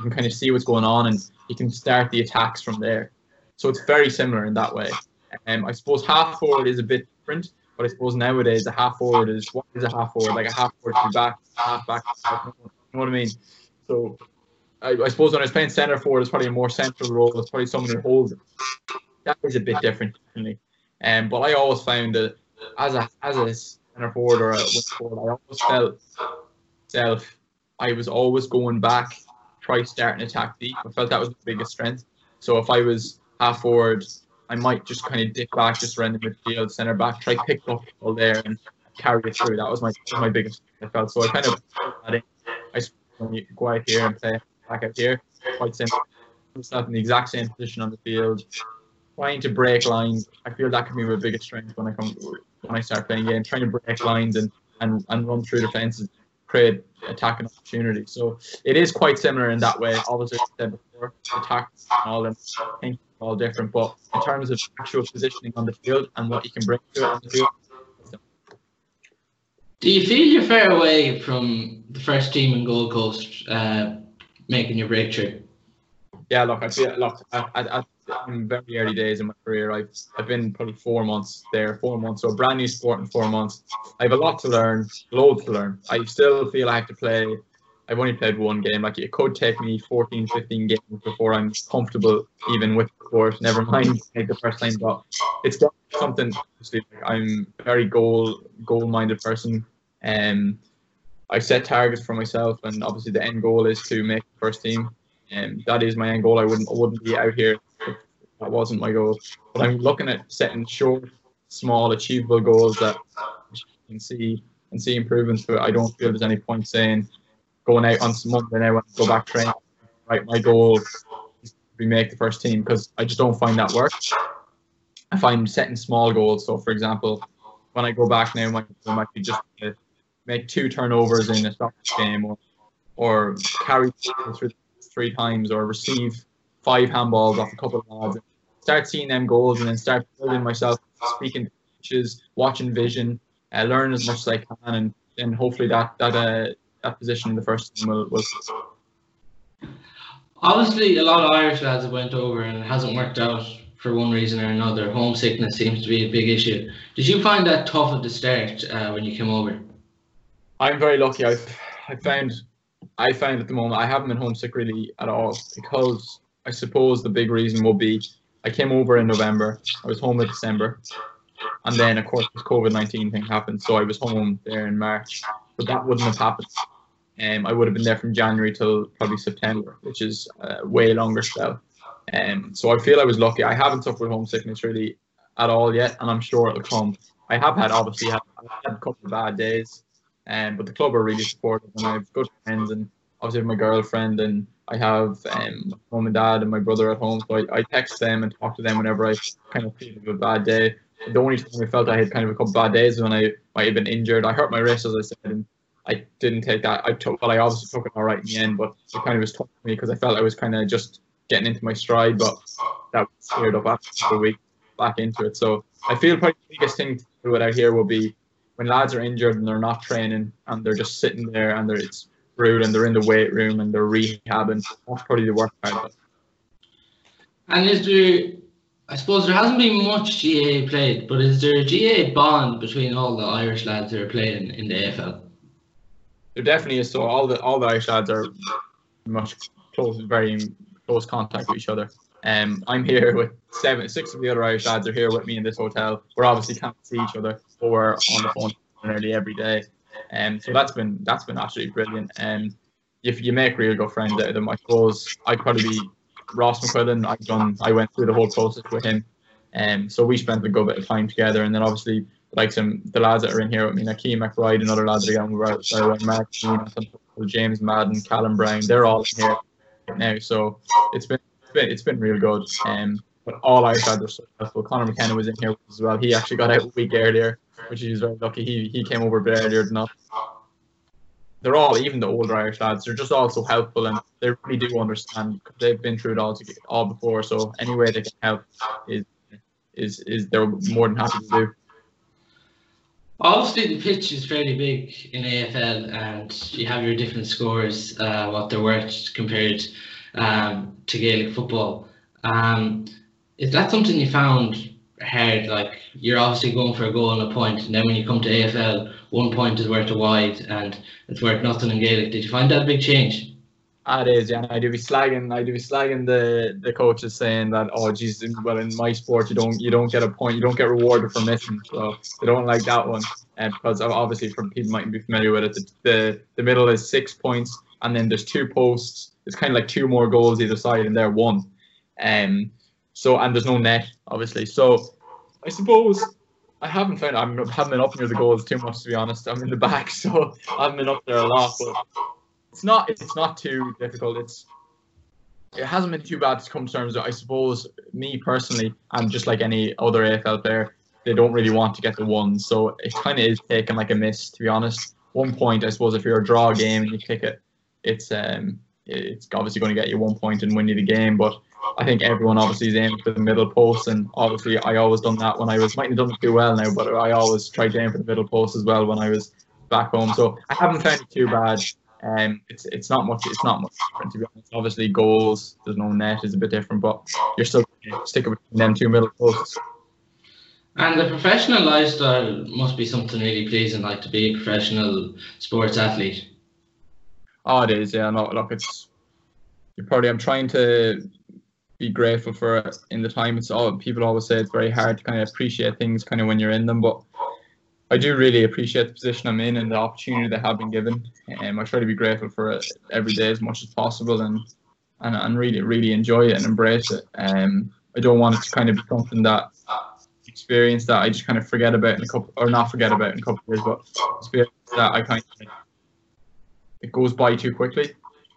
can kind of see what's going on, and you can start the attacks from there. So it's very similar in that way. Um, I suppose half forward is a bit different, but I suppose nowadays a half forward is what is a half forward? Like a half forward to back, half back. You know what I mean? So I, I suppose when I was playing centre forward, it's probably a more central role. It's probably someone who holds. That is a bit different, definitely. Um, but I always found that as a as a centre forward or a wing forward, I always felt self. I was always going back, try starting attack deep. I felt that was the biggest strength. So if I was half forward, I might just kind of dip back, just around the midfield, centre back, try pick up ball there and carry it through. That was my my biggest. I felt so. I kind of I go out here and play back out here, quite simple. Myself in the exact same position on the field, trying to break lines. I feel that can be my biggest strength when I come when I start playing games, trying to break lines and and, and run through defenses, create attacking opportunities. So it is quite similar in that way. Obviously, I said before, attacks and all them all different, but in terms of actual positioning on the field and what you can bring to it on the field.
Do you feel you're far away from the first team in Gold Coast uh, making your breakthrough?
Yeah, look, I feel look, I, I, I, in very early days in my career, I've I've been probably four months there, four months, so a brand new sport in four months. I have a lot to learn, loads to learn. I still feel I have to play. I've only played one game. Like it could take me 14, 15 games before I'm comfortable even with the course. Never mind like the first time, but it's definitely something. Obviously, like, I'm a very goal goal minded person. Um, I set targets for myself, and obviously the end goal is to make the first team. And um, that is my end goal. I wouldn't I wouldn't be out here if that wasn't my goal. But I'm looking at setting short, small, achievable goals that you can see and see improvements. But I don't feel there's any point saying going out on some Monday now and go back training. Right, my goal is to make the first team because I just don't find that work. I find setting small goals. So, for example, when I go back now, my goal might be just to make two turnovers in a soccer game, or or carry through three times, or receive five handballs off a couple of lads. Start seeing them goals, and then start building myself, speaking to coaches, watching vision, uh, learn as much as I can, and then hopefully that that uh, that position in the first team will, will
Obviously, a lot of Irish lads have went over and it hasn't worked out for one reason or another. Homesickness seems to be a big issue. Did you find that tough at the start uh, when you came over?
I'm very lucky. I've I found I found at the moment I haven't been homesick really at all because I suppose the big reason will be I came over in November. I was home in December, and then of course this COVID nineteen thing happened, so I was home there in March. But that wouldn't have happened. Um, I would have been there from January till probably September, which is a way longer spell. Um, so I feel I was lucky. I haven't suffered homesickness really at all yet, and I'm sure it'll come. I have had obviously had, had a couple of bad days, um, but the club are really supportive, and I have good friends, and obviously my girlfriend, and I have um, my mom and dad and my brother at home. So I, I text them and talk to them whenever I kind of feel a bad day. The only time I felt I had kind of a couple bad days when I might have been injured. I hurt my wrist, as I said, and I didn't take that. I took, well, I obviously took it all right in the end, but it kind of was tough for me because I felt I was kind of just getting into my stride, but that was cleared up after a week back into it. So I feel probably the biggest thing to do out here will be when lads are injured and they're not training and they're just sitting there and they're it's rude and they're in the weight room and they're rehabbing. That's probably the worst part.
And is there, I suppose there hasn't been much GA played, but is there a GA bond between all the Irish lads that are playing in the AFL?
There definitely is. So all the all the Irish lads are much close, very close contact with each other. Um, I'm here with seven, six of the other Irish lads are here with me in this hotel. We're obviously can't see each other, but we're on the phone nearly every day. Um, so that's been that's been absolutely brilliant. And um, if you make real good friends out of them, I suppose I'd probably be Ross McQuillan. I've done I went through the whole process with him. Um, so we spent a good bit of time together, and then obviously like some the lads that are in here with me, Akeem McBride and other lads that are with so Mark, James Madden, Callum Brown, they're all in here now. So it's been it's been, it's been real good. Um, but all Irish lads are successful. Conor McKenna was in here as well. He actually got out a week earlier, which he's very lucky. He he came over a bit earlier than us. They're all, even the older Irish lads, they're just all so helpful and they really do understand. They've been through it all to, all before, so any way they can help is is is they're more than happy to do.
Obviously, the pitch is fairly big in AFL, and you have your different scores, uh, what they're worth compared um, to Gaelic football. Um, is that something you found hard? Like you're obviously going for a goal and a point, and then when you come to AFL, one point is worth a wide, and it's worth nothing in Gaelic. Did you find that a big change?
Ah, it is, yeah. I do be slagging, I do be slagging the the coaches saying that, oh, geez, well, in my sport, you don't you don't get a point, you don't get rewarded for missing, so they don't like that one. And because obviously, from people mightn't be familiar with it, the, the the middle is six points, and then there's two posts. It's kind of like two more goals either side, and they're one. Um, so and there's no net, obviously. So I suppose I haven't found I haven't been up near the goals too much to be honest. I'm in the back, so I haven't been up there a lot. But it's not it's not too difficult. It's it hasn't been too bad to come to terms with. I suppose me personally, and just like any other AFL player, they don't really want to get the one. So it kind of is taking like a miss to be honest. One point, I suppose, if you're a draw game and you kick it, it's um it's obviously going to get you one point and win you the game. But I think everyone obviously is aiming for the middle post, and obviously I always done that when I was might have done it too well now, but I always tried to aim for the middle post as well when I was back home. So I haven't found it too bad. Um, it's it's not much. It's not much different to be honest. Obviously, goals. There's no net is a bit different, but you're still sticking between them two middle posts.
And the professional lifestyle must be something really pleasing, like to be a professional sports athlete.
Oh, it is. Yeah. No, look, it's. You're probably. I'm trying to be grateful for it in the time. It's all people always say it's very hard to kind of appreciate things kind of when you're in them, but I do really appreciate the position I'm in and the opportunity that I have been given. Um, I try to be grateful for it every day as much as possible and and, and really really enjoy it and embrace it. Um, I don't want it to kind of be something that experience that I just kind of forget about in a couple or not forget about in a couple of years, but experience that I kind of it goes by too quickly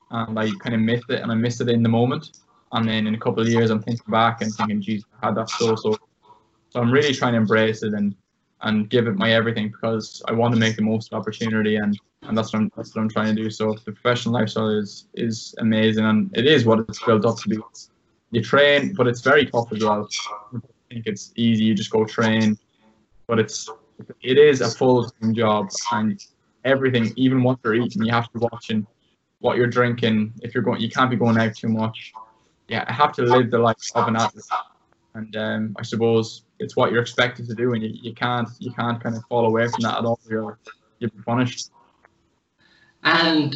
and I kind of miss it and I miss it in the moment. And then in a couple of years, I'm thinking back and thinking, geez, I had that so so. So I'm really trying to embrace it and and give it my everything because I want to make the most of the opportunity and and that's what I'm that's what I'm trying to do. So the professional lifestyle is is amazing and it is what it's built up to be. You train, but it's very tough as well. I think it's easy. You just go train, but it's it is a full time job and everything, even what you're eating, you have to be watching what you're drinking. If you're going, you can't be going out too much. Yeah, I have to live the life of an athlete, and um, I suppose it's what you're expected to do, and you, you can't you can't kind of fall away from that at all. You're you're punished.
And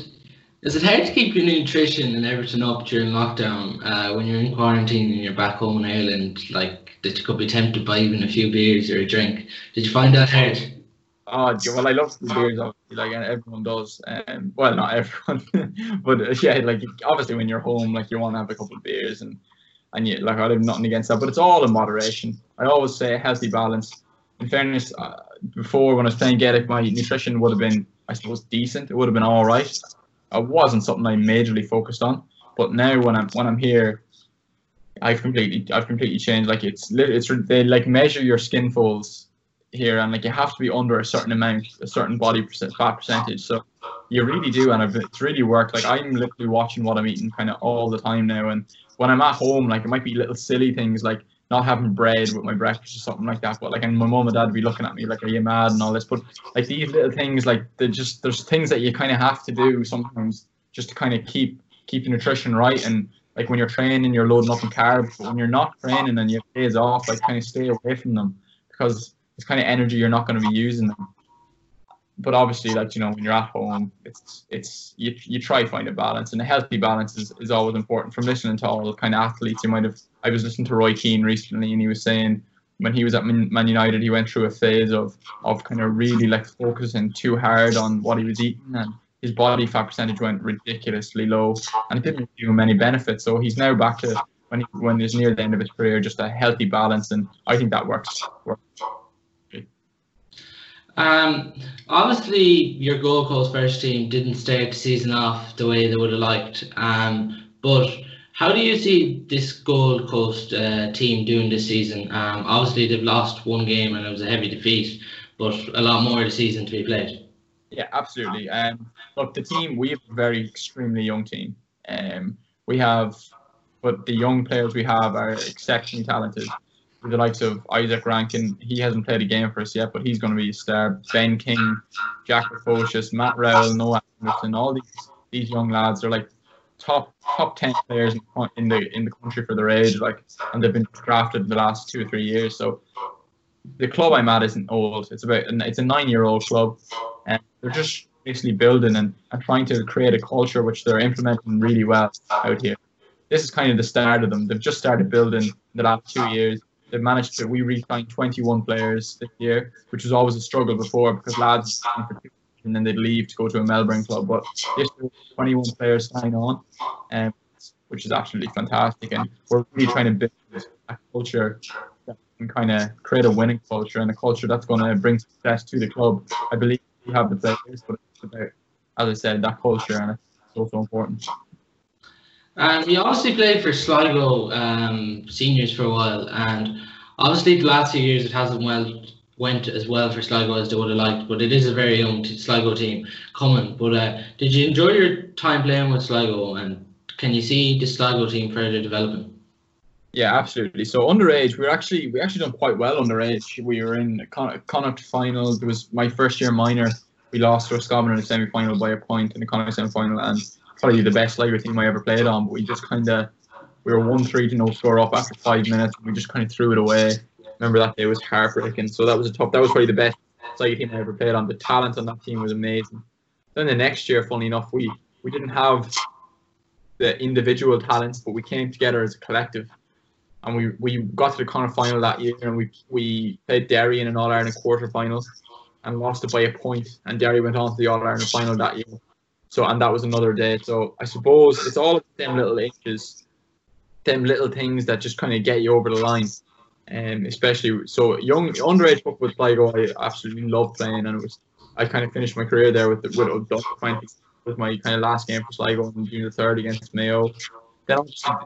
is it hard to keep your nutrition and everything up during lockdown uh, when you're in quarantine and you're back home in Ireland? Like that you could be tempted by even a few beers or a drink. Did you find that hard?
Oh, well, I love the beers, obviously, like everyone does. Um, well, not everyone, but uh, yeah, like obviously when you're home, like you want to have a couple of beers and and you like I don't have nothing against that, but it's all in moderation. I always say healthy balance. In fairness, uh, before when I was playing Gaelic, my nutrition would have been, I suppose, decent. It would have been all right. It wasn't something I majorly focused on, but now when I'm when I'm here, I've completely I've completely changed. Like it's it's they like measure your skin folds here, and like you have to be under a certain amount, a certain body percent, fat percentage. So you really do, and it's really worked. Like I'm literally watching what I'm eating kind of all the time now, and when I'm at home, like it might be little silly things like not having bread with my breakfast or something like that. But like, and my mom and dad would be looking at me like, "Are you mad?" and all this. But like these little things, like they're just there's things that you kind of have to do sometimes just to kind of keep keep nutrition right. And like when you're training, you're loading up on carbs. But when you're not training and you have days off, like kind of stay away from them because it's kind of energy you're not going to be using them. But obviously, like you know, when you're at home, it's it's you, you try to find a balance, and a healthy balance is, is always important. From listening to all kind of athletes, you might have. I was listening to Roy Keane recently, and he was saying when he was at Man United, he went through a phase of of kind of really like focusing too hard on what he was eating, and his body fat percentage went ridiculously low, and it didn't give him any benefit. So he's now back to when he, when he's near the end of his career, just a healthy balance, and I think that works. works.
Um, obviously, your Gold Coast first team didn't start the season off the way they would have liked. Um, but how do you see this Gold Coast uh, team doing this season? Um, obviously, they've lost one game and it was a heavy defeat, but a lot more of the season to be played.
Yeah, absolutely. Um, look, the team we have a very extremely young team. Um, we have, but the young players we have are exceptionally talented. The likes of Izak Rankine, he hasn't played a game for us yet, but he's going to be a star. Ben King, Jack Lukosius, Matt Rowell, Noah Anderson, all these these young lads are like top top ten players in the in the country for their age, like, and they've been drafted in the last two or three years. So the club I'm at isn't old. It's about it's a nine year old club, and they're just basically building and, and trying to create a culture which they're implementing really well out here. This is kind of the start of them. They've just started building the last two years. They've managed to we re-signed 21 players this year, which was always a struggle before because lads and then they'd leave to go to a Melbourne club. But this year, 21 players sign on, um, which is absolutely fantastic. And we're really trying to build a culture that can kind of create a winning culture and a culture that's going to bring success to the club. I believe we have the players, but it's about, as I said, that culture, and it's so so important.
And we obviously played for Sligo um, seniors for a while, and obviously the last few years it hasn't well went as well for Sligo as they would have liked, but it is a very young t- Sligo team coming. But uh, did you enjoy your time playing with Sligo, and can you see the Sligo team further developing?
Yeah, absolutely. So underage, we were actually we actually done quite well underage. We were in Con- Connacht final. It was my first year minor. We lost to Roscommon in the semi final by a point in the Connacht semi final, and probably the best Sligo team I ever played on. But we just kind of we were one three to no score up after five minutes. And we just kind of threw it away. Remember that day was heartbreaking. So that was a tough. That was probably the best Sligo team I ever played on. The talent on that team was amazing. Then the next year, funny enough, we we didn't have the individual talents, but we came together as a collective. And we, we got to the Connacht final that year, and we we played Derry in an All Ireland quarter final, and lost it by a point. And Derry went on to the All Ireland final that year. So and that was another day. So I suppose it's all them little inches, them little things that just kind of get you over the line. Um, especially so young underage football with Sligo, I absolutely loved playing, and it was I kind of finished my career there with the, with was my kind of last game for Sligo in June the third against Mayo. Then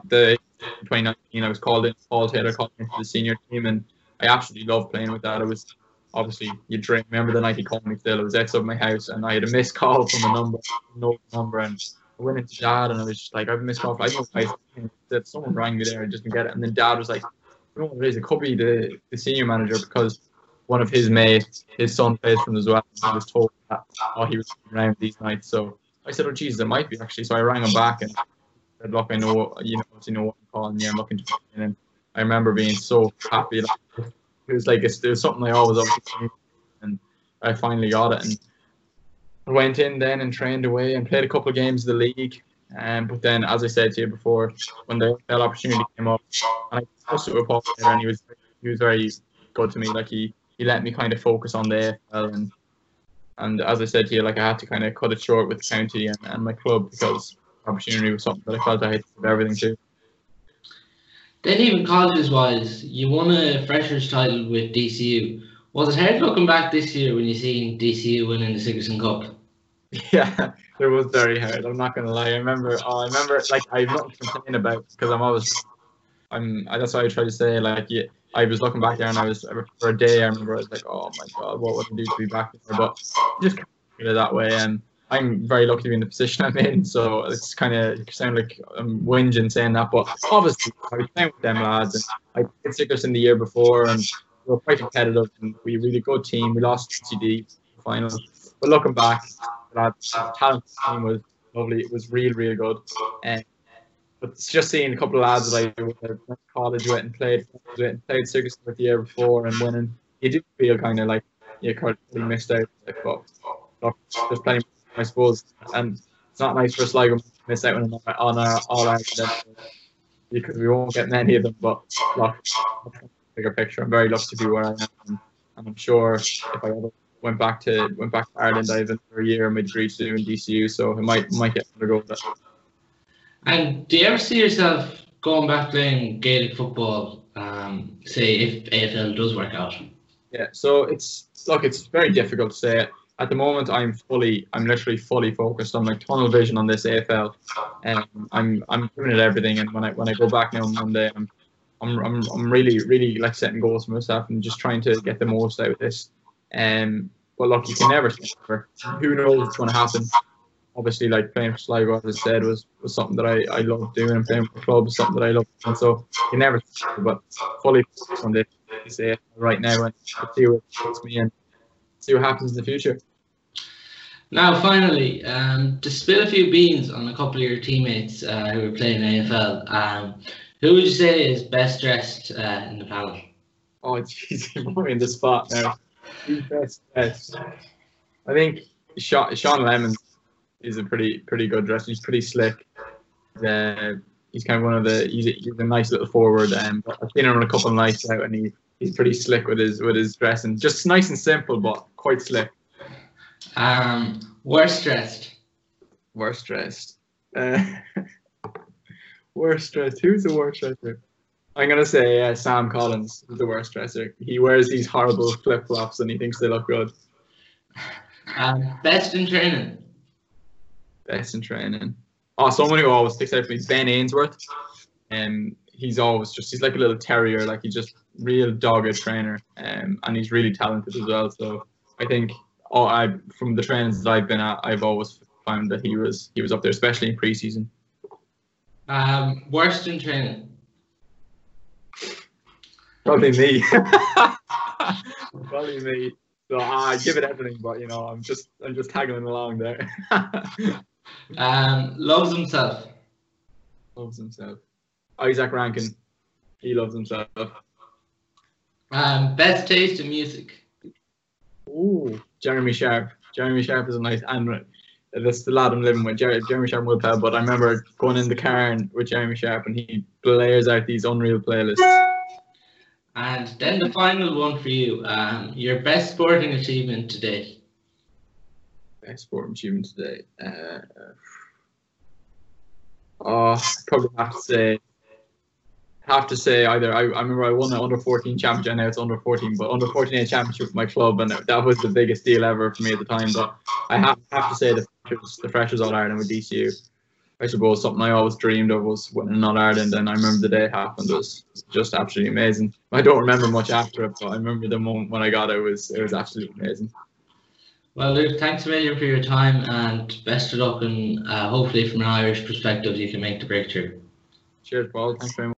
the 2019 I was called in. Paul Taylor called into the senior team, and I absolutely loved playing with that. It was obviously you dream. Remember the night he called me still? It was outside my house, and I had a missed call from a number, no number, and I went into dad, and I was just like, I've missed call. I don't someone rang me there, I just didn't get it. And then dad was like, you know what it is? It could be the, the senior manager because one of his mates, his son plays from as well. He was told that oh he was around these nights, so I said, oh Jesus, it might be actually. So I rang him back and said, look, I know you know you know what I'm calling you. I'm looking to. And I remember being so happy. Like, it was like it's, it was something I always obviously and I finally got it and I went in then and trained away and played a couple of games of the league. Um, but then, as I said to you before, when the AFL opportunity came up, and I with Paul and he was he was very good to me. Like he he let me kind of focus on the AFL and and as I said to you, like I had to kind of cut it short with the county and, and my club because opportunity was something that I felt I had to give everything to.
Then even colleges wise, you won a freshers title with DCU. Was it hard looking back this year when you seen DCU winning the Sigerson Cup?
Yeah, it was very hard. I'm not gonna lie. I remember. Oh, I remember. Like I've nothing to complain about because I'm always. I'm. That's why I try to say like yeah. I was looking back there and I was for a day. I remember I was like, oh my god, what would I do to be back there? But just kind of that way. And I'm very lucky to be in the position I'm in. So it's kind of sound like I'm whinging saying that, but obviously I was playing with them lads, and I played Sigerson the year before, and we were quite competitive, and we were a really good team. We lost TCD final, but looking back, that talent team was lovely. It was real, real good. And but just seeing a couple of lads that I went to college with and played with and played Sigerson with the year before and winning, you do feel kind of like you kind of missed out. But there's plenty, I suppose, and it's not nice for Sligo to miss out on, on our all our because we won't get many of them. But look, bigger picture, I'm very lucky to be where I am, and I'm sure if I ever went back to went back to Ireland, I've been for a year and made degrees to do in DCU, so I might might get another go with it.
And do you ever see yourself going back playing Gaelic football, um, say if AFL does work out?
Yeah, so it's look, it's very difficult to say. At the moment, I'm fully, I'm literally fully focused on like tunnel vision on this AFL, and I'm I'm doing it everything. And when I when I go back now on Monday, I'm I'm I'm, I'm really really like setting goals for myself and just trying to get the most out of this. Um, but look, you can never say. Who knows what's going to happen? obviously like playing for Sligo, as I said, was, was something that I, I love doing and playing for clubs, something that I love. And so you never, but fully focused on this say right now and see what puts me in, see what happens in the future.
Now, finally, um, to spill a few beans on a couple of your teammates uh, who are playing AFL, um, who would you say is best dressed uh, in the panel?
Oh, jeez, you're in the spot now. Who's best dressed? I think Sean, Sean Lemmens is a pretty pretty good dresser. He's pretty slick. Uh, he's kind of one of the he's a, he's a nice little forward. Um, I've seen him on a couple of nights out, and he, he's pretty slick with his with his dressing. Just nice and simple, but quite slick.
Um, worst dressed.
Worst dressed. Uh, worst dressed. Who's the worst dresser? I'm gonna say uh, Sam Collins is the worst dresser. He wears these horrible flip flops and he thinks they look good.
Um, best in training.
Best in training. Oh, someone who always sticks out for me is Ben Ainsworth. Um, he's always just he's like a little terrier, like he just real dogged trainer, um, and he's really talented as well. So I think oh, I from the trainings that I've been at, I've always found that he was he was up there, especially in preseason.
Um, worst in training.
Probably me. Probably me. So I give it everything, but you know, I'm just I'm just tagging along there.
Um, loves himself.
loves himself. Izak Rankine, he loves himself.
Um, best taste in music.
Ooh, Jeremy Sharp. Jeremy Sharp is a nice and that's the lad I'm living with. Jer- Jeremy Sharp will tell, but I remember going in the car and, with Jeremy Sharp, and he blares out these unreal playlists.
And then the final one for you. Um, your best sporting achievement today.
Best sport achievement today. Uh, oh, probably have to say. Have to say either I, I remember I won the under 14 championship. I know it's under 14, but under 14 championship with my club, and that was the biggest deal ever for me at the time. But I have, have to say the freshers, the freshers All Ireland with DCU. I suppose something I always dreamed of was winning All Ireland, and I remember the day it happened it was just absolutely amazing. I don't remember much after it, but I remember the moment when I got it, it was it was absolutely amazing.
Well, Luke, thanks a million for your time and best of luck. And uh, hopefully, from an Irish perspective, you can make the breakthrough.
Cheers, Paul. Thanks very much.